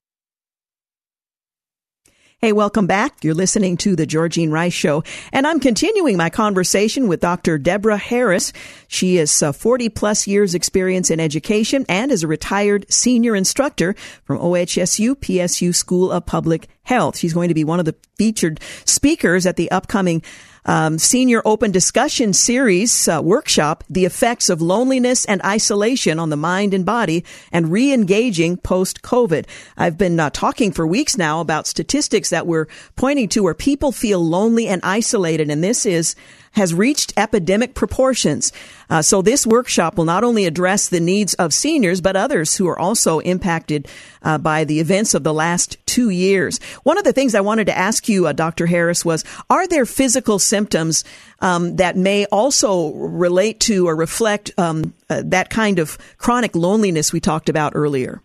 Hey, welcome back. You're listening to the Georgene Rice Show, and I'm continuing my conversation with Dr. Deborah Harris. She has uh, 40 plus years experience in education and is a retired senior instructor from OHSU PSU School of Public Health. She's going to be one of the featured speakers at the upcoming um, senior open discussion series uh, workshop, The Effects of Loneliness and Isolation on the Mind and Body and Re-engaging Post-COVID. I've been uh, talking for weeks now about statistics that we're pointing to where people feel lonely and isolated. And this is has reached epidemic proportions. Uh, so this workshop will not only address the needs of seniors, but others who are also impacted uh, by the events of the last two years. One of the things I wanted to ask you, uh, Dr. Harris, was: Are there physical symptoms um, that may also relate to or reflect um, uh, that kind of chronic loneliness we talked about earlier?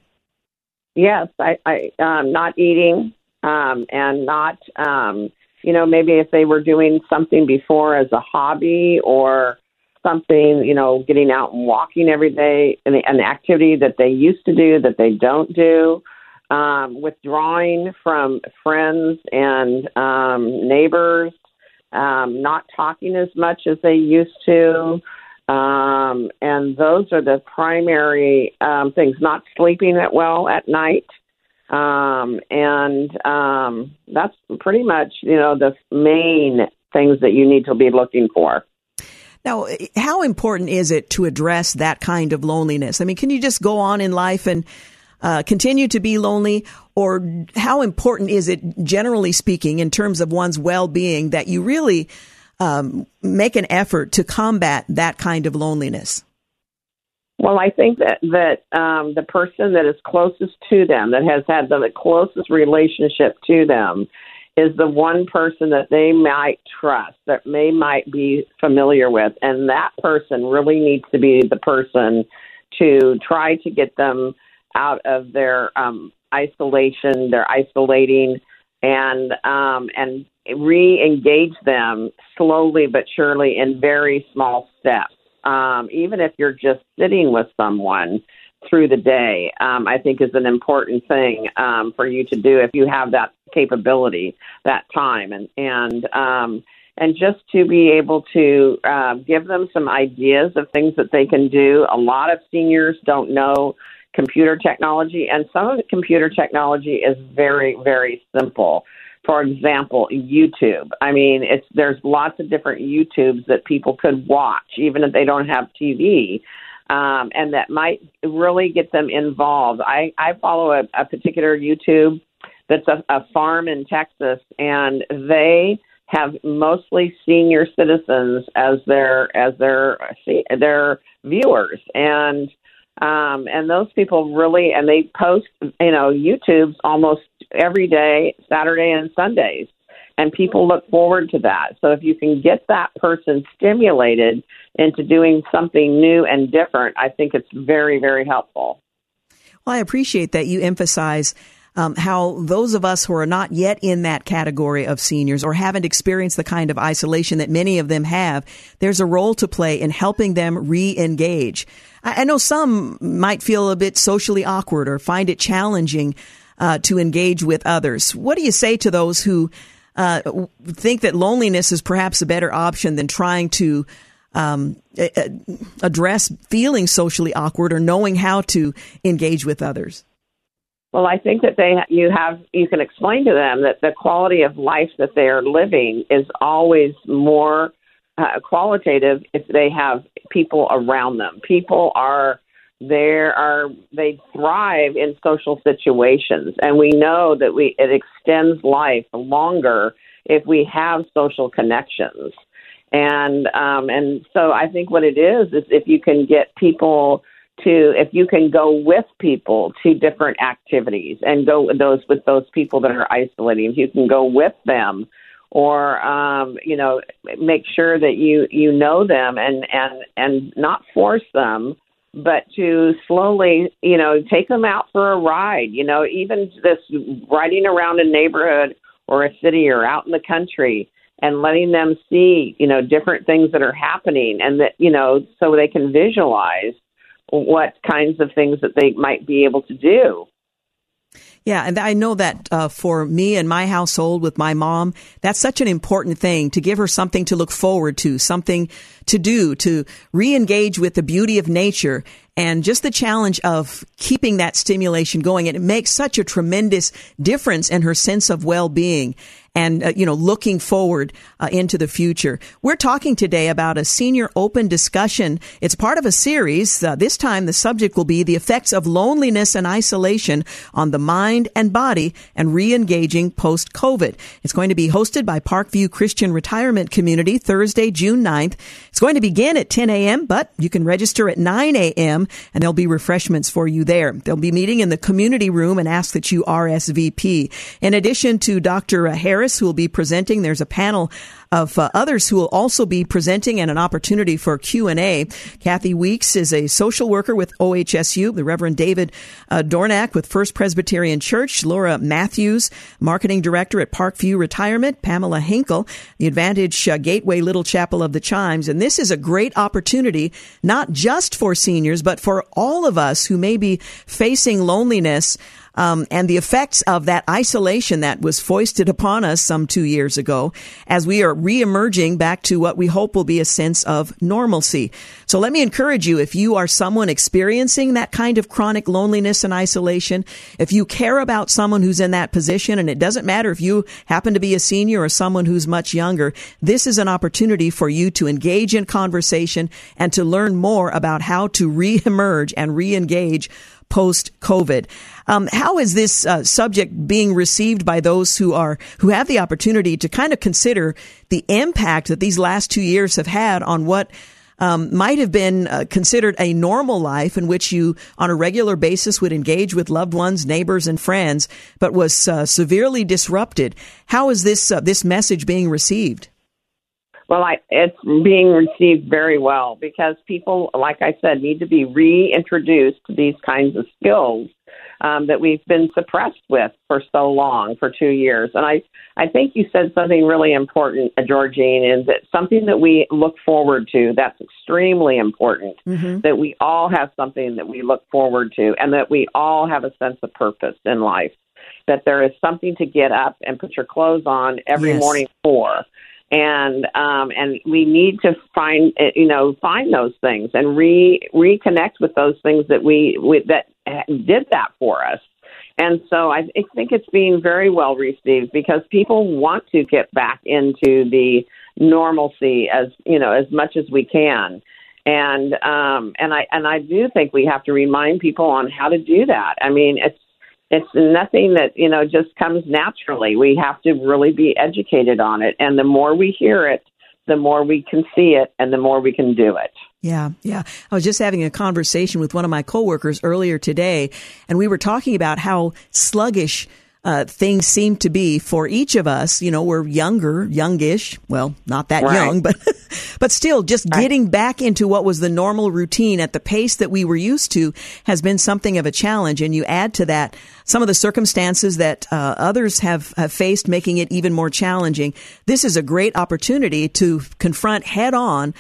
Yes, I, I um, not eating um, and not um, you know, maybe if they were doing something before as a hobby or something, you know, getting out and walking every day, an, an activity that they used to do that they don't do, um, withdrawing from friends and um, neighbors, um, not talking as much as they used to. Um, and those are the primary um, things, not sleeping that well at night. Um, and um, that's pretty much, you know, the main things that you need to be looking for. Now, how important is it to address that kind of loneliness? I mean, can you just go on in life and uh, continue to be lonely? Or how important is it, generally speaking, in terms of one's well being, that you really um, make an effort to combat that kind of loneliness? Well, I think that that um, the person that is closest to them, that has had the closest relationship to them, is the one person that they might trust, that they might be familiar with, and that person really needs to be the person to try to get them out of their um, isolation, their isolating, and um, and re-engage them slowly but surely in very small steps um, even if you're just sitting with someone through the day, um, I think is an important thing um, for you to do if you have that capability, that time, and and um, and just to be able to uh, give them some ideas of things that they can do. A lot of seniors don't know computer technology, and some of the computer technology is very very simple for example, YouTube. I mean, it's there's lots of different YouTubes that people could watch, even if they don't have TV, um, and that might really get them involved. I I follow a, a particular YouTube that's a, a farm in Texas, and they have mostly senior citizens as their as their their viewers and um, and those people really, and they post, you know, YouTube's almost every day, Saturday and Sundays. And people look forward to that. So if you can get that person stimulated into doing something new and different, I think it's very, very helpful. Well, I appreciate that you emphasize um, how those of us who are not yet in that category of seniors or haven't experienced the kind of isolation that many of them have, there's a role to play in helping them re-engage. I, I know some might feel a bit socially awkward or find it challenging uh, to engage with others. What do you say to those who uh, think that loneliness is perhaps a better option than trying to um, address feeling socially awkward or knowing how to engage with others? Well, I think that they you have you can explain to them that the quality of life that they are living is always more uh, qualitative if they have people around them. People are there are they thrive in social situations, and we know that we it extends life longer if we have social connections. And um, and so I think what it is is if you can get people to if you can go with people to different activities and go with those with those people that are isolating if you can go with them or um you know make sure that you you know them and and and not force them but to slowly you know take them out for a ride you know even this riding around a neighborhood or a city or out in the country and letting them see you know different things that are happening and that you know so they can visualize what kinds of things that they might be able to do. Yeah, and I know that uh, for me and my household with my mom, that's such an important thing to give her something to look forward to, something to do, to re-engage with the beauty of nature and just the challenge of keeping that stimulation going. And it makes such a tremendous difference in her sense of well-being. And, uh, you know, looking forward uh, into the future. We're talking today about a senior open discussion. It's part of a series. Uh, this time the subject will be the effects of loneliness and isolation on the mind and body and re-engaging post-COVID. It's going to be hosted by Parkview Christian Retirement Community Thursday, June 9th. It's going to begin at 10 a.m., but you can register at 9 a.m. and there'll be refreshments for you there. They'll be meeting in the community room and ask that you RSVP. In addition to Dr. Harris, who will be presenting, there's a panel of uh, others who will also be presenting and an opportunity for Q&A. Kathy Weeks is a social worker with OHSU, the Reverend David uh, Dornack with First Presbyterian Church, Laura Matthews, marketing director at Parkview Retirement, Pamela Hinkle, the Advantage uh, Gateway Little Chapel of the Chimes. And this is a great opportunity, not just for seniors, but for all of us who may be facing loneliness um, and the effects of that isolation that was foisted upon us some two years ago as we are reemerging back to what we hope will be a sense of normalcy. So let me encourage you, if you are someone experiencing that kind of chronic loneliness and isolation, if you care about someone who's in that position, and it doesn't matter if you happen to be a senior or someone who's much younger, this is an opportunity for you to engage in conversation and to learn more about how to reemerge and reengage post COVID. Um, how is this uh, subject being received by those who are who have the opportunity to kind of consider the impact that these last two years have had on what um, might have been uh, considered a normal life in which you, on a regular basis, would engage with loved ones, neighbors, and friends, but was uh, severely disrupted. How is this uh, this message being received? Well, I, it's being received very well because people, like I said, need to be reintroduced to these kinds of skills um, that we've been suppressed with for so long, for two years. And I, I think you said something really important, uh, Georgene, is that something that we look forward to. That's extremely important. Mm-hmm. That we all have something that we look forward to, and that we all have a sense of purpose in life. That there is something to get up and put your clothes on every yes. morning for and um, and we need to find uh, you know find those things and re reconnect with those things that we, we that did that for us. And so I, I think it's being very well received because people want to get back into the normalcy as you know as much as we can. And um, and I and I do think we have to remind people on how to do that. I mean, it's it's nothing that you know just comes naturally. We have to really be educated on it, and the more we hear it, the more we can see it, and the more we can do it. Yeah, yeah. I was just having a conversation with one of my coworkers earlier today, and we were talking about how sluggish uh, things seem to be for each of us. You know, we're younger, youngish. Well, not that right. young, but but still, just right. getting back into what was the normal routine at the pace that we were used to has been something of a challenge. And you add to that some of the circumstances that uh, others have, have faced, making it even more challenging. This is a great opportunity to confront head on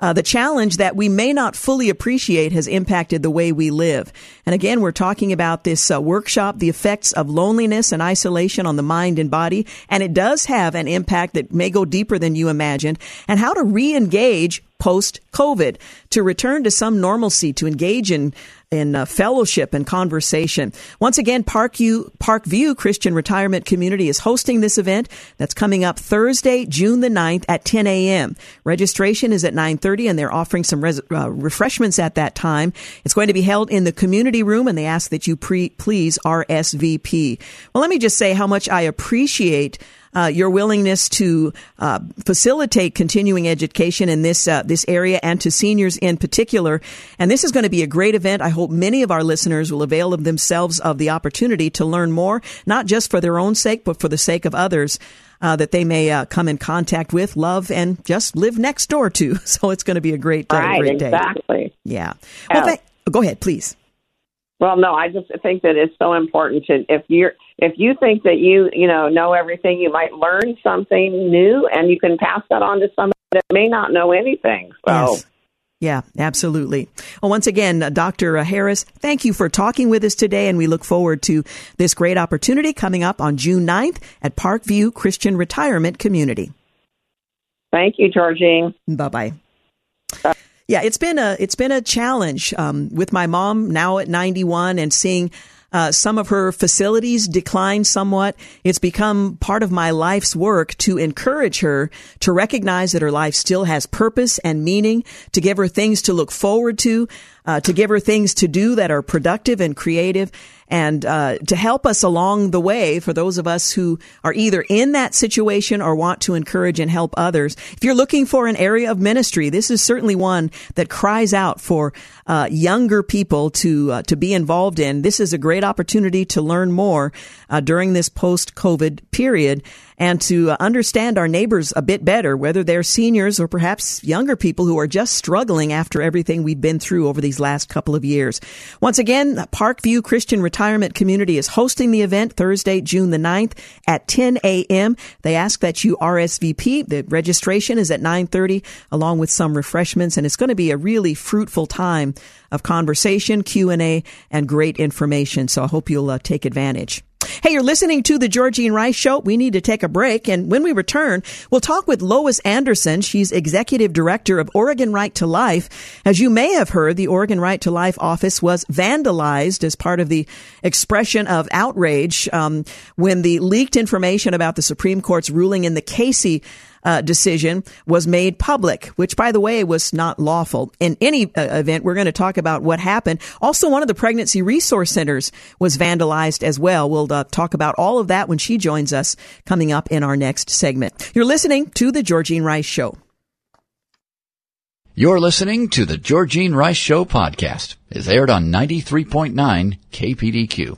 uh, the challenge that we may not fully appreciate has impacted the way we live. And again, we're talking about this uh, workshop, the effects of loneliness and isolation on the mind and body. And it does have an impact that may go deeper than you imagined and how to re-engage post COVID to return to some normalcy, to engage in in uh, fellowship and conversation. Once again, Parkview, Parkview Christian Retirement Community is hosting this event that's coming up Thursday, June the 9th at 10 a.m. Registration is at 9.30 and they're offering some res- uh, refreshments at that time. It's going to be held in the community room and they ask that you pre- please RSVP. Well, let me just say how much I appreciate uh, your willingness to uh, facilitate continuing education in this uh, this area and to seniors in particular. And this is going to be a great event. I hope many of our listeners will avail of themselves of the opportunity to learn more, not just for their own sake, but for the sake of others. Uh, that they may uh, come in contact with, love, and just live next door to. So it's going to be a great, uh, right, great day. Exactly. Yeah. Well, th- go ahead, please. Well, no, I just think that it's so important to if you're if you think that you you know know everything, you might learn something new, and you can pass that on to somebody that may not know anything. So. Yes. Yeah, absolutely. Well, once again, uh, Dr. Uh, Harris, thank you for talking with us today, and we look forward to this great opportunity coming up on June 9th at Parkview Christian Retirement Community. Thank you, Georgene. Bye bye. Yeah, it's been a it's been a challenge um, with my mom now at 91 and seeing Uh, some of her facilities declined somewhat. It's become part of my life's work to encourage her to recognize that her life still has purpose and meaning, to give her things to look forward to, uh, to give her things to do that are productive and creative and uh, to help us along the way for those of us who are either in that situation or want to encourage and help others. If you're looking for an area of ministry, this is certainly one that cries out for uh, younger people to uh, to be involved in. This is a great opportunity to learn more uh, during this post-COVID period and to understand our neighbors a bit better, whether they're seniors or perhaps younger people who are just struggling after everything we've been through over these last couple of years. Once again, Parkview Christian Retirement Community is hosting the event Thursday, June the 9th at 10 a.m. They ask that you RSVP. The registration is at 9:30 along with some refreshments and it's going to be a really fruitful time of conversation, Q&A and great information. So I hope you'll uh, take advantage. Hey, you're listening to the Georgene Rice Show. We need to take a break. And when we return, we'll talk with Lois Anderson. She's executive director of Oregon Right to Life. As you may have heard, the Oregon Right to Life office was vandalized as part of the expression of outrage um, when the leaked information about the Supreme Court's ruling in the Casey uh, decision was made public, which, by the way, was not lawful. In any uh, event, we're going to talk about what happened. Also, one of the pregnancy resource centers was vandalized as well. We'll uh, talk about all of that when she joins us coming up in our next segment. You're listening to The Georgene Rice Show. You're listening to The Georgene Rice Show podcast. It's aired on 93.9 KPDQ.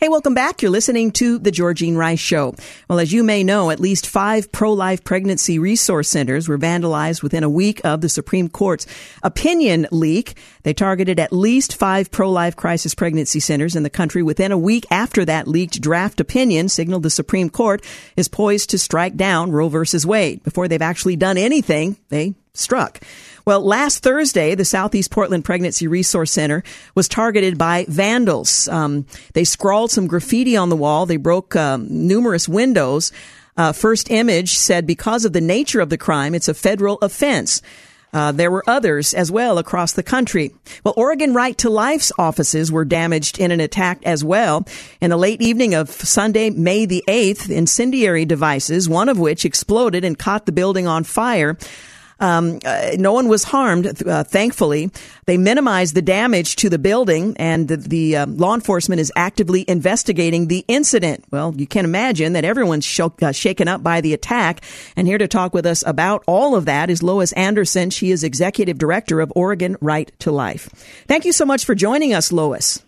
Hey, welcome back. You're listening to the Georgene Rice Show. Well, as you may know, at least five pro-life pregnancy resource centers were vandalized within a week of the Supreme Court's opinion leak. They targeted at least five pro-life crisis pregnancy centers in the country within a week after that leaked draft opinion signaled the Supreme Court is poised to strike down Roe versus Wade. Before they've actually done anything, they struck. Well, last Thursday, the Southeast Portland Pregnancy Resource Center was targeted by vandals. Um, they scrawled some graffiti on the wall. They broke um, numerous windows. Uh, first image said because of the nature of the crime, it's a federal offense. Uh, there were others as well across the country. Well, Oregon Right to Life's offices were damaged in an attack as well. In the late evening of Sunday, May the 8th, incendiary devices, one of which exploded and caught the building on fire. Um, uh, no one was harmed, uh, thankfully. They minimized the damage to the building, and the, the uh, law enforcement is actively investigating the incident. Well, you can imagine that everyone's sh- uh, shaken up by the attack. And here to talk with us about all of that is Lois Anderson. She is executive director of Oregon Right to Life. Thank you so much for joining us, Lois.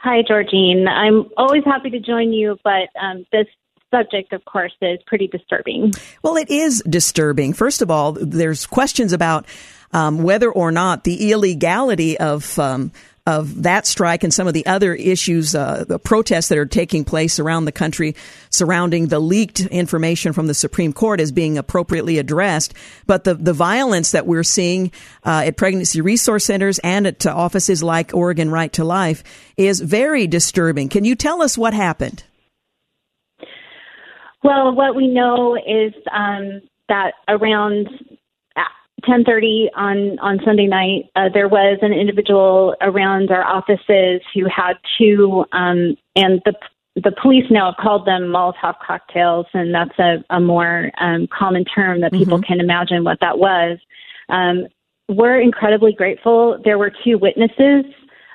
Hi, Georgene. I'm always happy to join you, but um, this subject, of course, is pretty disturbing. Well, it is disturbing. First of all, there's questions about um, whether or not the illegality of um, of that strike and some of the other issues, uh, the protests that are taking place around the country surrounding the leaked information from the Supreme Court is being appropriately addressed. But the, the violence that we're seeing uh, at pregnancy resource centers and at offices like Oregon Right to Life is very disturbing. Can you tell us what happened? Well, what we know is um, that around 10:30 on on Sunday night, uh, there was an individual around our offices who had two, um, and the the police now have called them Molotov cocktails, and that's a, a more um, common term that people mm-hmm. can imagine what that was. Um, we're incredibly grateful. There were two witnesses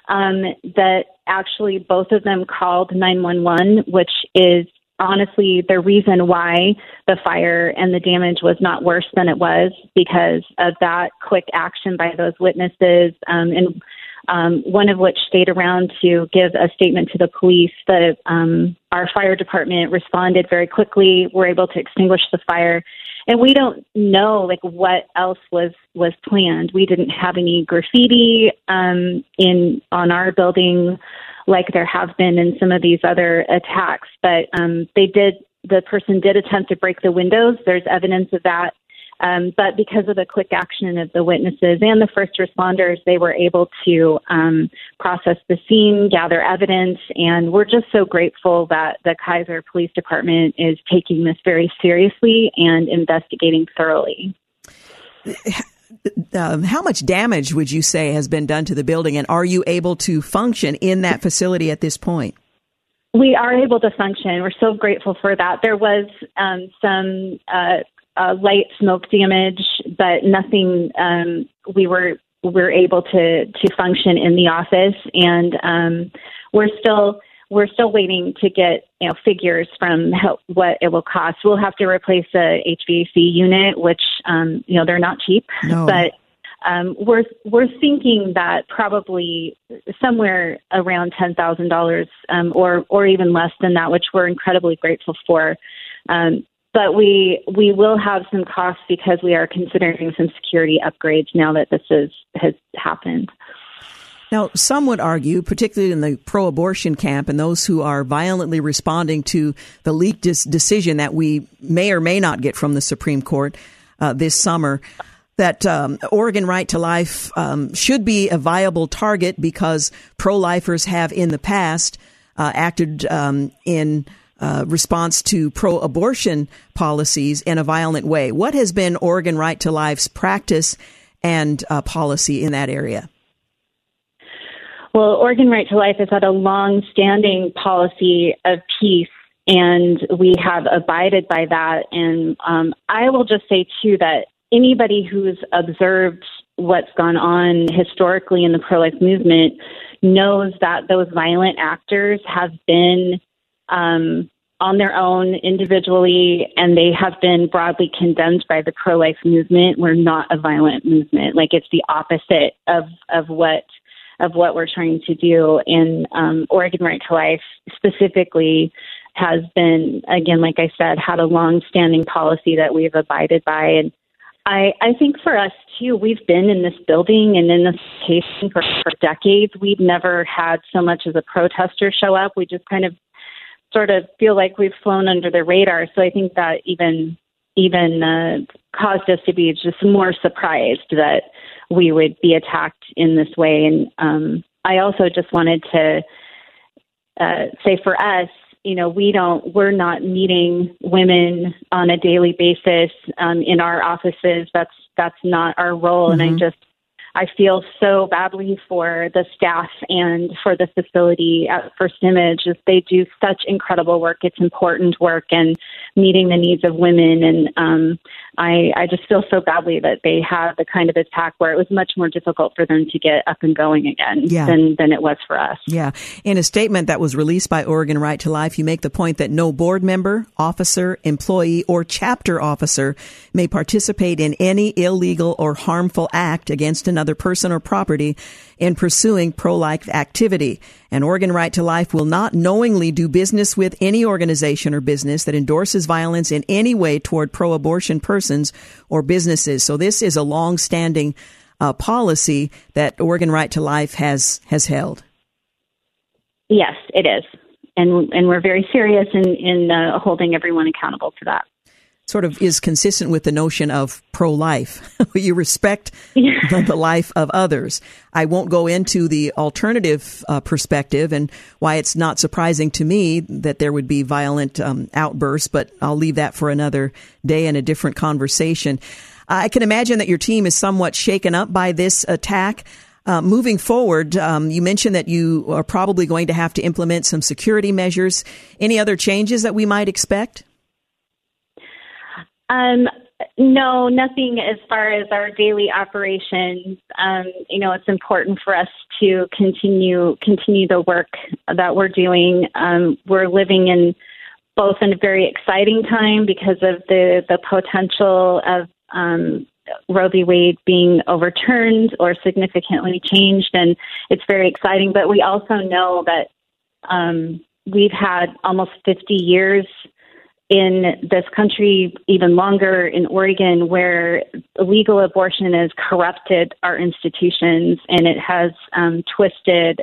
um, that actually both of them called 911, which is honestly the reason why the fire and the damage was not worse than it was because of that quick action by those witnesses um, and um, one of which stayed around to give a statement to the police that um, our fire department responded very quickly we were able to extinguish the fire. And we don't know like what else was was planned. We didn't have any graffiti um, in on our building like there have been in some of these other attacks. But um, they did, the person did attempt to break the windows. There's evidence of that. Um, but because of the quick action of the witnesses and the first responders, they were able to um, process the scene, gather evidence, and we're just so grateful that the Keizer Police Department is taking this very seriously and investigating thoroughly. Um, how much damage would you say has been done to the building, and are you able to function in that facility at this point? We are able to function. We're so grateful for that. There was um, some uh, uh, light smoke damage, but nothing. Um, we were we're able to to function in the office, and um, we're still we're still waiting to get you know figures from how, what it will cost. We'll have to replace a HVAC unit, which um, you know they're not cheap, no. but um, we're we're thinking that probably somewhere around ten thousand um, dollars, or or even less than that, which we're incredibly grateful for. Um, but we we will have some costs because we are considering some security upgrades now that this is has happened. Now, some would argue, particularly in the pro abortion camp and those who are violently responding to the leaked decision that we may or may not get from the Supreme Court uh, this summer, that um, Oregon Right to Life um, should be a viable target because pro lifers have in the past uh, acted um, in uh, response to pro abortion policies in a violent way. What has been Oregon Right to Life's practice and uh, policy in that area? Well, Oregon Right to Life has had a long standing policy of peace, and we have abided by that. And um, I will just say, too, that anybody who's observed what's gone on historically in the pro life movement knows that those violent actors have been um, on their own individually and they have been broadly condemned by the pro life movement. We're not a violent movement. Like it's the opposite of, of what of what we're trying to do. And um, Oregon Right to Life specifically has been, again, like I said, had a long-standing policy that we've abided by. And I, I think for us too, we've been in this building and in this case for, for decades. We've never had so much as a protester show up. We just kind of sort of feel like we've flown under the radar. So I think that even even uh, caused us to be just more surprised that we would be attacked in this way. And um, I also just wanted to uh, say for us, you know, we don't, we're not meeting women on a daily basis um, in our offices. That's that's not our role. Mm-hmm. And I mm-hmm. just I feel so badly for the staff and for the facility at First Image. They do such incredible work. It's important work and meeting the needs of women. And um, I, I just feel so badly that they had the kind of attack where it was much more difficult for them to get up and going again yeah. than, than it was for us. Yeah. In a statement that was released by Oregon Right to Life, you make the point that no board member, officer, employee, or chapter officer may participate in any illegal or harmful act against another person or property in pursuing pro-life activity. And Oregon Right to Life will not knowingly do business with any organization or business that endorses violence in any way toward pro-abortion persons or businesses. So this is a long-standing uh, policy that Oregon Right to Life has has held. Yes, it is, and and we're very serious in in uh, holding everyone accountable to that sort of is consistent with the notion of pro life. you respect the, the, life of others. I won't go into the alternative uh, perspective and why it's not surprising to me that there would be violent um, outbursts, but I'll leave that for another day and a different conversation. I can imagine that your team is somewhat shaken up by this attack. Uh, moving forward, um, you mentioned that you are probably going to have to implement some security measures. Any other changes that we might expect? Um, no, nothing as far as our daily operations. Um, you know, it's important for us to continue continue the work that we're doing. Um, we're living in both in a very exciting time because of the the potential of um, Roe v. Wade being overturned or significantly changed, and it's very exciting. But we also know that um, we've had almost 50 years in this country even longer in Oregon where legal abortion has corrupted our institutions and it has um, twisted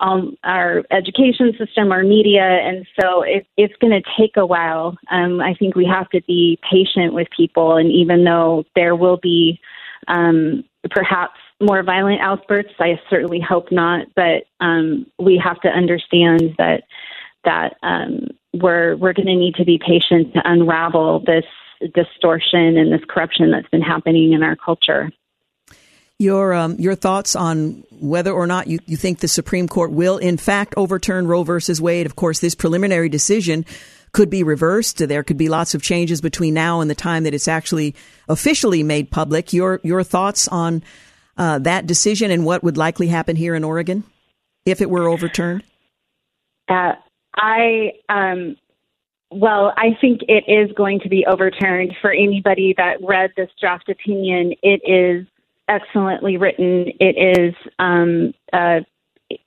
um, our education system, our media, and so it, it's going to take a while. Um, I think we have to be patient with people, and even though there will be um, perhaps more violent outbursts, I certainly hope not, but um, we have to understand that that um, we're we're going to need to be patient to unravel this distortion and this corruption that's been happening in our culture. Your um, your thoughts on whether or not you, you think the Supreme Court will in fact overturn Roe versus Wade? Of course, this preliminary decision could be reversed. There could be lots of changes between now and the time that it's actually officially made public. Your your thoughts on uh, that decision and what would likely happen here in Oregon if it were overturned? Uh, I um, well, I think it is going to be overturned. For anybody that read this draft opinion, it is excellently written. It is, um, uh,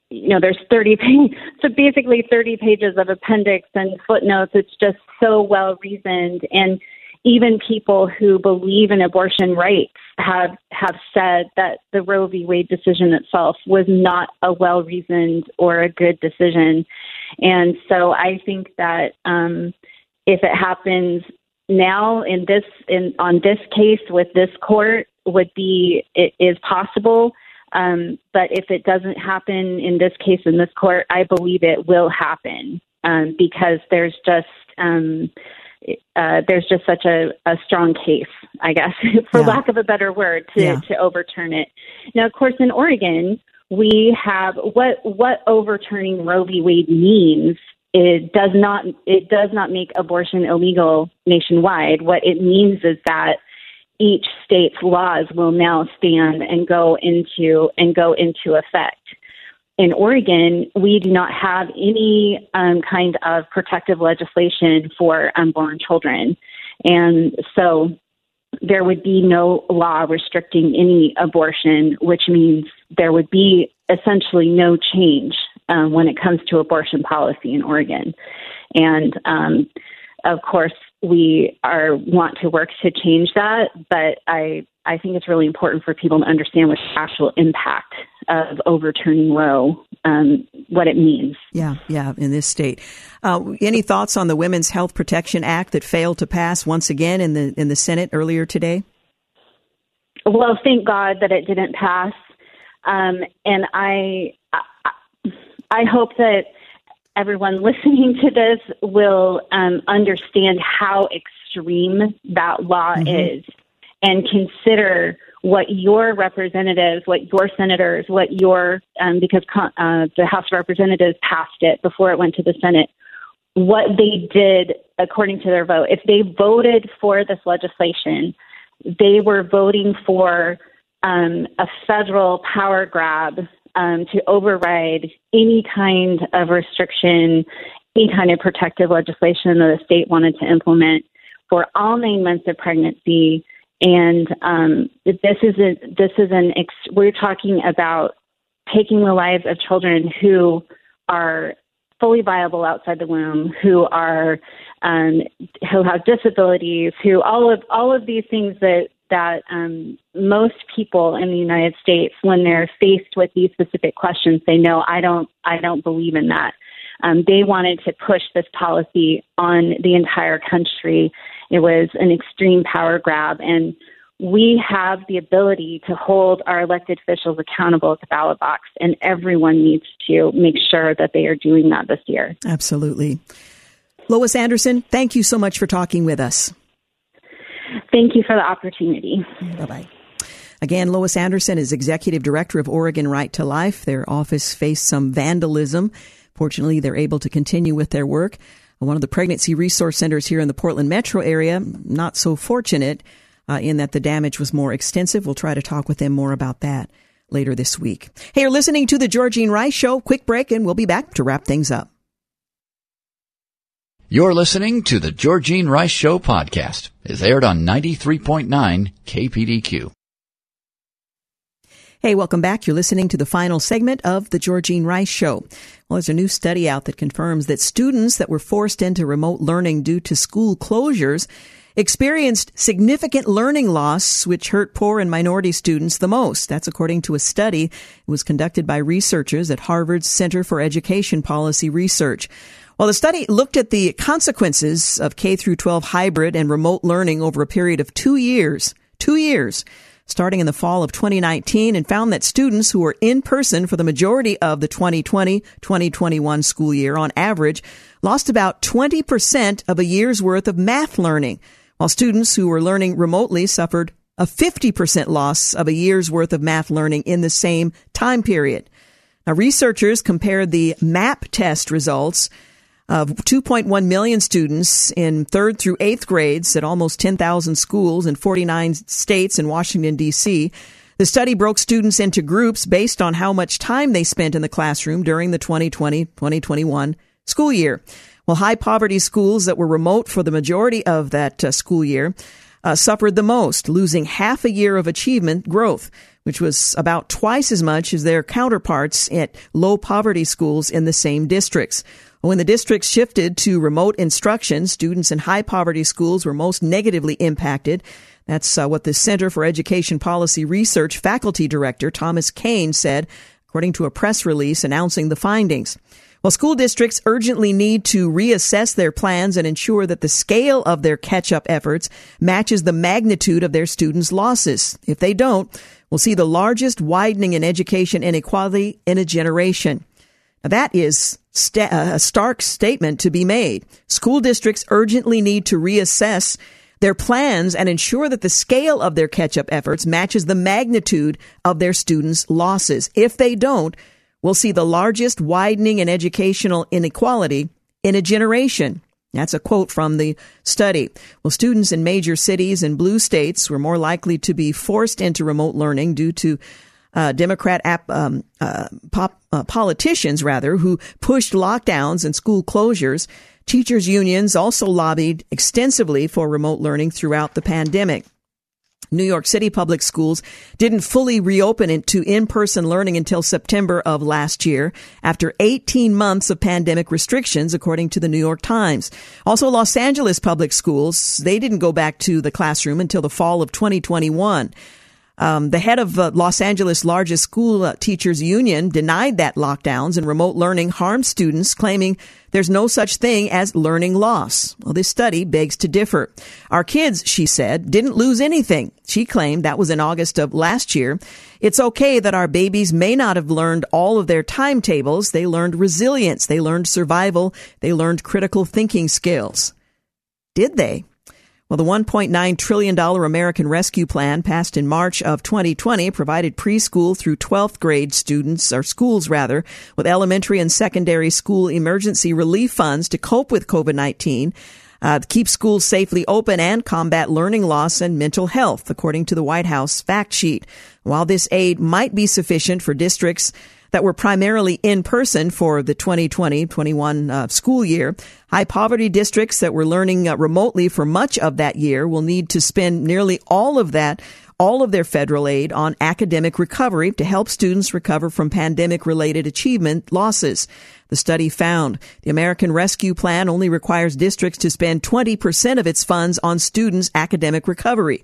you know, there's 30 pages, so basically 30 pages of appendix and footnotes. It's just so well reasoned, and even people who believe in abortion rights have have said that the Roe v. Wade decision itself was not a well reasoned or a good decision, and so I think that um, if it happens now in this in on this case with this court, would be it is possible. Um, but if it doesn't happen in this case in this court, I believe it will happen um, because there's just um, uh, there's just such a, a strong case, I guess, for yeah. lack of a better word, to, yeah. to overturn it. Now, of course, in Oregon, we have what what overturning Roe v. Wade means. It does not it does not make abortion illegal nationwide. What it means is that each state's laws will now stand and go into and go into effect. In Oregon, we do not have any um, kind of protective legislation for unborn children, and so there would be no law restricting any abortion, which means there would be essentially no change um, when it comes to abortion policy in Oregon. And um, of course, we are want to work to change that, but I I think it's really important for people to understand what the actual impact of overturning Roe, um, what it means. Yeah, yeah, in this state. Uh, any thoughts on the Women's Health Protection Act that failed to pass once again in the in the Senate earlier today? Well, thank God that it didn't pass, um, and I, I I hope that everyone listening to this will um, understand how extreme that law mm-hmm. is and consider what your representatives, what your senators, what your, um, because uh, the House of Representatives passed it before it went to the Senate, what they did according to their vote. If they voted for this legislation, they were voting for um, a federal power grab um, to override any kind of restriction, any kind of protective legislation that the state wanted to implement for all nine months of pregnancy. And um, this is a, this is an ex- we're talking about taking the lives of children who are fully viable outside the womb, who are um, who have disabilities, who all of all of these things that that um, most people in the United States, when they're faced with these specific questions, they know I don't I don't believe in that. Um, they wanted to push this policy on the entire country. It was an extreme power grab, and we have the ability to hold our elected officials accountable at the ballot box, and everyone needs to make sure that they are doing that this year. Absolutely. Lois Anderson, thank you so much for talking with us. Thank you for the opportunity. Bye bye. Again, Lois Anderson is executive director of Oregon Right to Life. Their office faced some vandalism. Fortunately, they're able to continue with their work. One of the pregnancy resource centers here in the Portland metro area, not so fortunate uh, in that the damage was more extensive. We'll try to talk with them more about that later this week. Hey, you're listening to the Georgene Rice Show. Quick break, and we'll be back to wrap things up. You're listening to the Georgene Rice Show podcast. It's aired on 93.9 KPDQ. Hey, welcome back. You're listening to the final segment of the Georgene Rice Show. Well, there's a new study out that confirms that students that were forced into remote learning due to school closures experienced significant learning loss, which hurt poor and minority students the most. That's according to a study. Was conducted by researchers at Harvard's Center for Education Policy Research. Well, the study looked at the consequences of K through 12 hybrid and remote learning over a period of two years. Two years starting in the fall of 2019 and found that students who were in person for the majority of the 2020-2021 school year on average lost about 20% of a year's worth of math learning, while students who were learning remotely suffered a 50% loss of a year's worth of math learning in the same time period. Now, researchers compared the MAP test results of 2.1 million students in third through eighth grades at almost 10,000 schools in 49 states and Washington, D.C. The study broke students into groups based on how much time they spent in the classroom during the 2020 2021 school year. Well, high poverty schools that were remote for the majority of that uh, school year uh, suffered the most, losing half a year of achievement growth, which was about twice as much as their counterparts at low poverty schools in the same districts. When the districts shifted to remote instruction, students in high poverty schools were most negatively impacted. That's uh, what the Center for Education Policy Research faculty director Thomas Kane said, according to a press release announcing the findings. While school districts urgently need to reassess their plans and ensure that the scale of their catch up efforts matches the magnitude of their students' losses. If they don't, we'll see the largest widening in education inequality in a generation. Now, that is st- uh, a stark statement to be made. School districts urgently need to reassess their plans and ensure that the scale of their catch up efforts matches the magnitude of their students' losses. If they don't, we'll see the largest widening in educational inequality in a generation. That's a quote from the study. Well, students in major cities and blue states were more likely to be forced into remote learning due to uh, Democrat um, uh, pop, uh, politicians, rather, who pushed lockdowns and school closures. Teachers' unions also lobbied extensively for remote learning throughout the pandemic. New York City public schools didn't fully reopen to in-person learning until September of last year after 18 months of pandemic restrictions, according to the New York Times. Also, Los Angeles public schools, they didn't go back to the classroom until the fall of 2021. Um, the head of uh, Los Angeles' largest school uh, teachers union denied that lockdowns and remote learning harm students, claiming there's no such thing as learning loss. Well, this study begs to differ. Our kids, she said, didn't lose anything. She claimed that was in August of last year. It's okay that our babies may not have learned all of their timetables. They learned resilience. They learned survival. They learned critical thinking skills. Did they? Well, the $1.9 trillion American Rescue Plan passed in March of 2020 provided preschool through 12th grade students, or schools rather, with elementary and secondary school emergency relief funds to cope with COVID-19. Uh, keep schools safely open and combat learning loss and mental health, according to the White House fact sheet. While this aid might be sufficient for districts that were primarily in person for the 2020-21 uh, school year. High poverty districts that were learning uh, remotely for much of that year will need to spend nearly all of that all of their federal aid on academic recovery to help students recover from pandemic related achievement losses. The study found the American Rescue Plan only requires districts to spend 20% of its funds on students' academic recovery.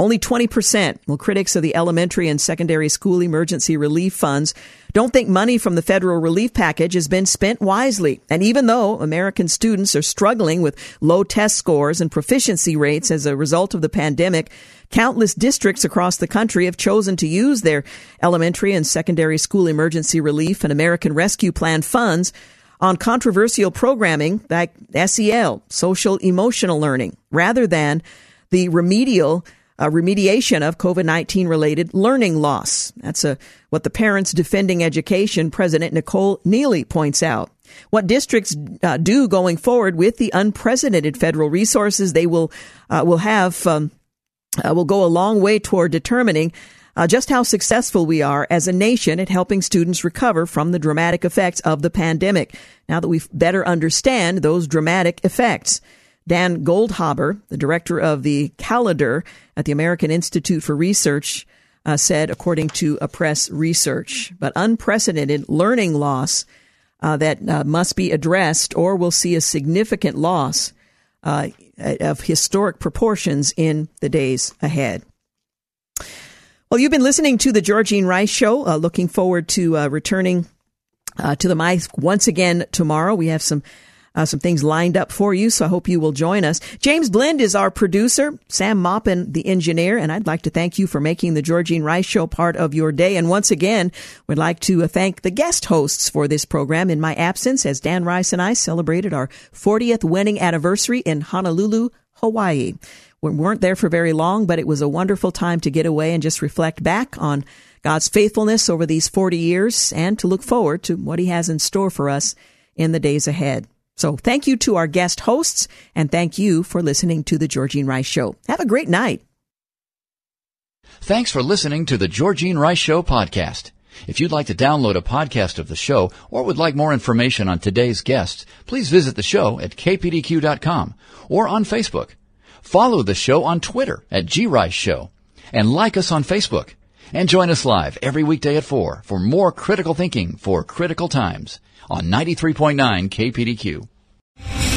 Only 20%. Well, critics of the elementary and secondary school emergency relief funds don't think money from the federal relief package has been spent wisely. And even though American students are struggling with low test scores and proficiency rates as a result of the pandemic, countless districts across the country have chosen to use their elementary and secondary school emergency relief and American Rescue Plan funds on controversial programming like SEL, social emotional learning, rather than the remedial uh, remediation of COVID-19 related learning loss. That's a, what the Parents Defending Education President Nicole Neely points out. What districts uh, do going forward with the unprecedented federal resources they will uh, will have um, uh, will go a long way toward determining uh, just how successful we are as a nation at helping students recover from the dramatic effects of the pandemic. Now that we better understand those dramatic effects. Dan Goldhaber, the director of the CALDER at the American Institute for Research, uh, said, according to a press research, but unprecedented learning loss uh, that uh, must be addressed, or we'll see a significant loss uh, of historic proportions in the days ahead. Well, you've been listening to the Georgene Rice Show. Uh, looking forward to uh, returning to the mic once again tomorrow. We have some uh, some things lined up for you. So I hope you will join us. James Blend is our producer, Sam Maupin, the engineer, and I'd like to thank you for making the Georgene Rice Show part of your day. And once again, we'd like to uh, thank the guest hosts for this program in my absence as Dan Rice and I celebrated our 40th wedding anniversary in Honolulu, Hawaii. We weren't there for very long, but it was a wonderful time to get away and just reflect back on God's faithfulness over these 40 years and to look forward to what He has in store for us in the days ahead. So thank you to our guest hosts and thank you for listening to the Georgene Rice Show. Have a great night. Thanks for listening to the Georgene Rice Show podcast. If you'd like to download a podcast of the show or would like more information on today's guests, please visit the show at kpdq.com or on Facebook. Follow the show on Twitter at grice show and like us on Facebook. And join us live every weekday at 4 for more critical thinking for critical times on 93.9 KPDQ.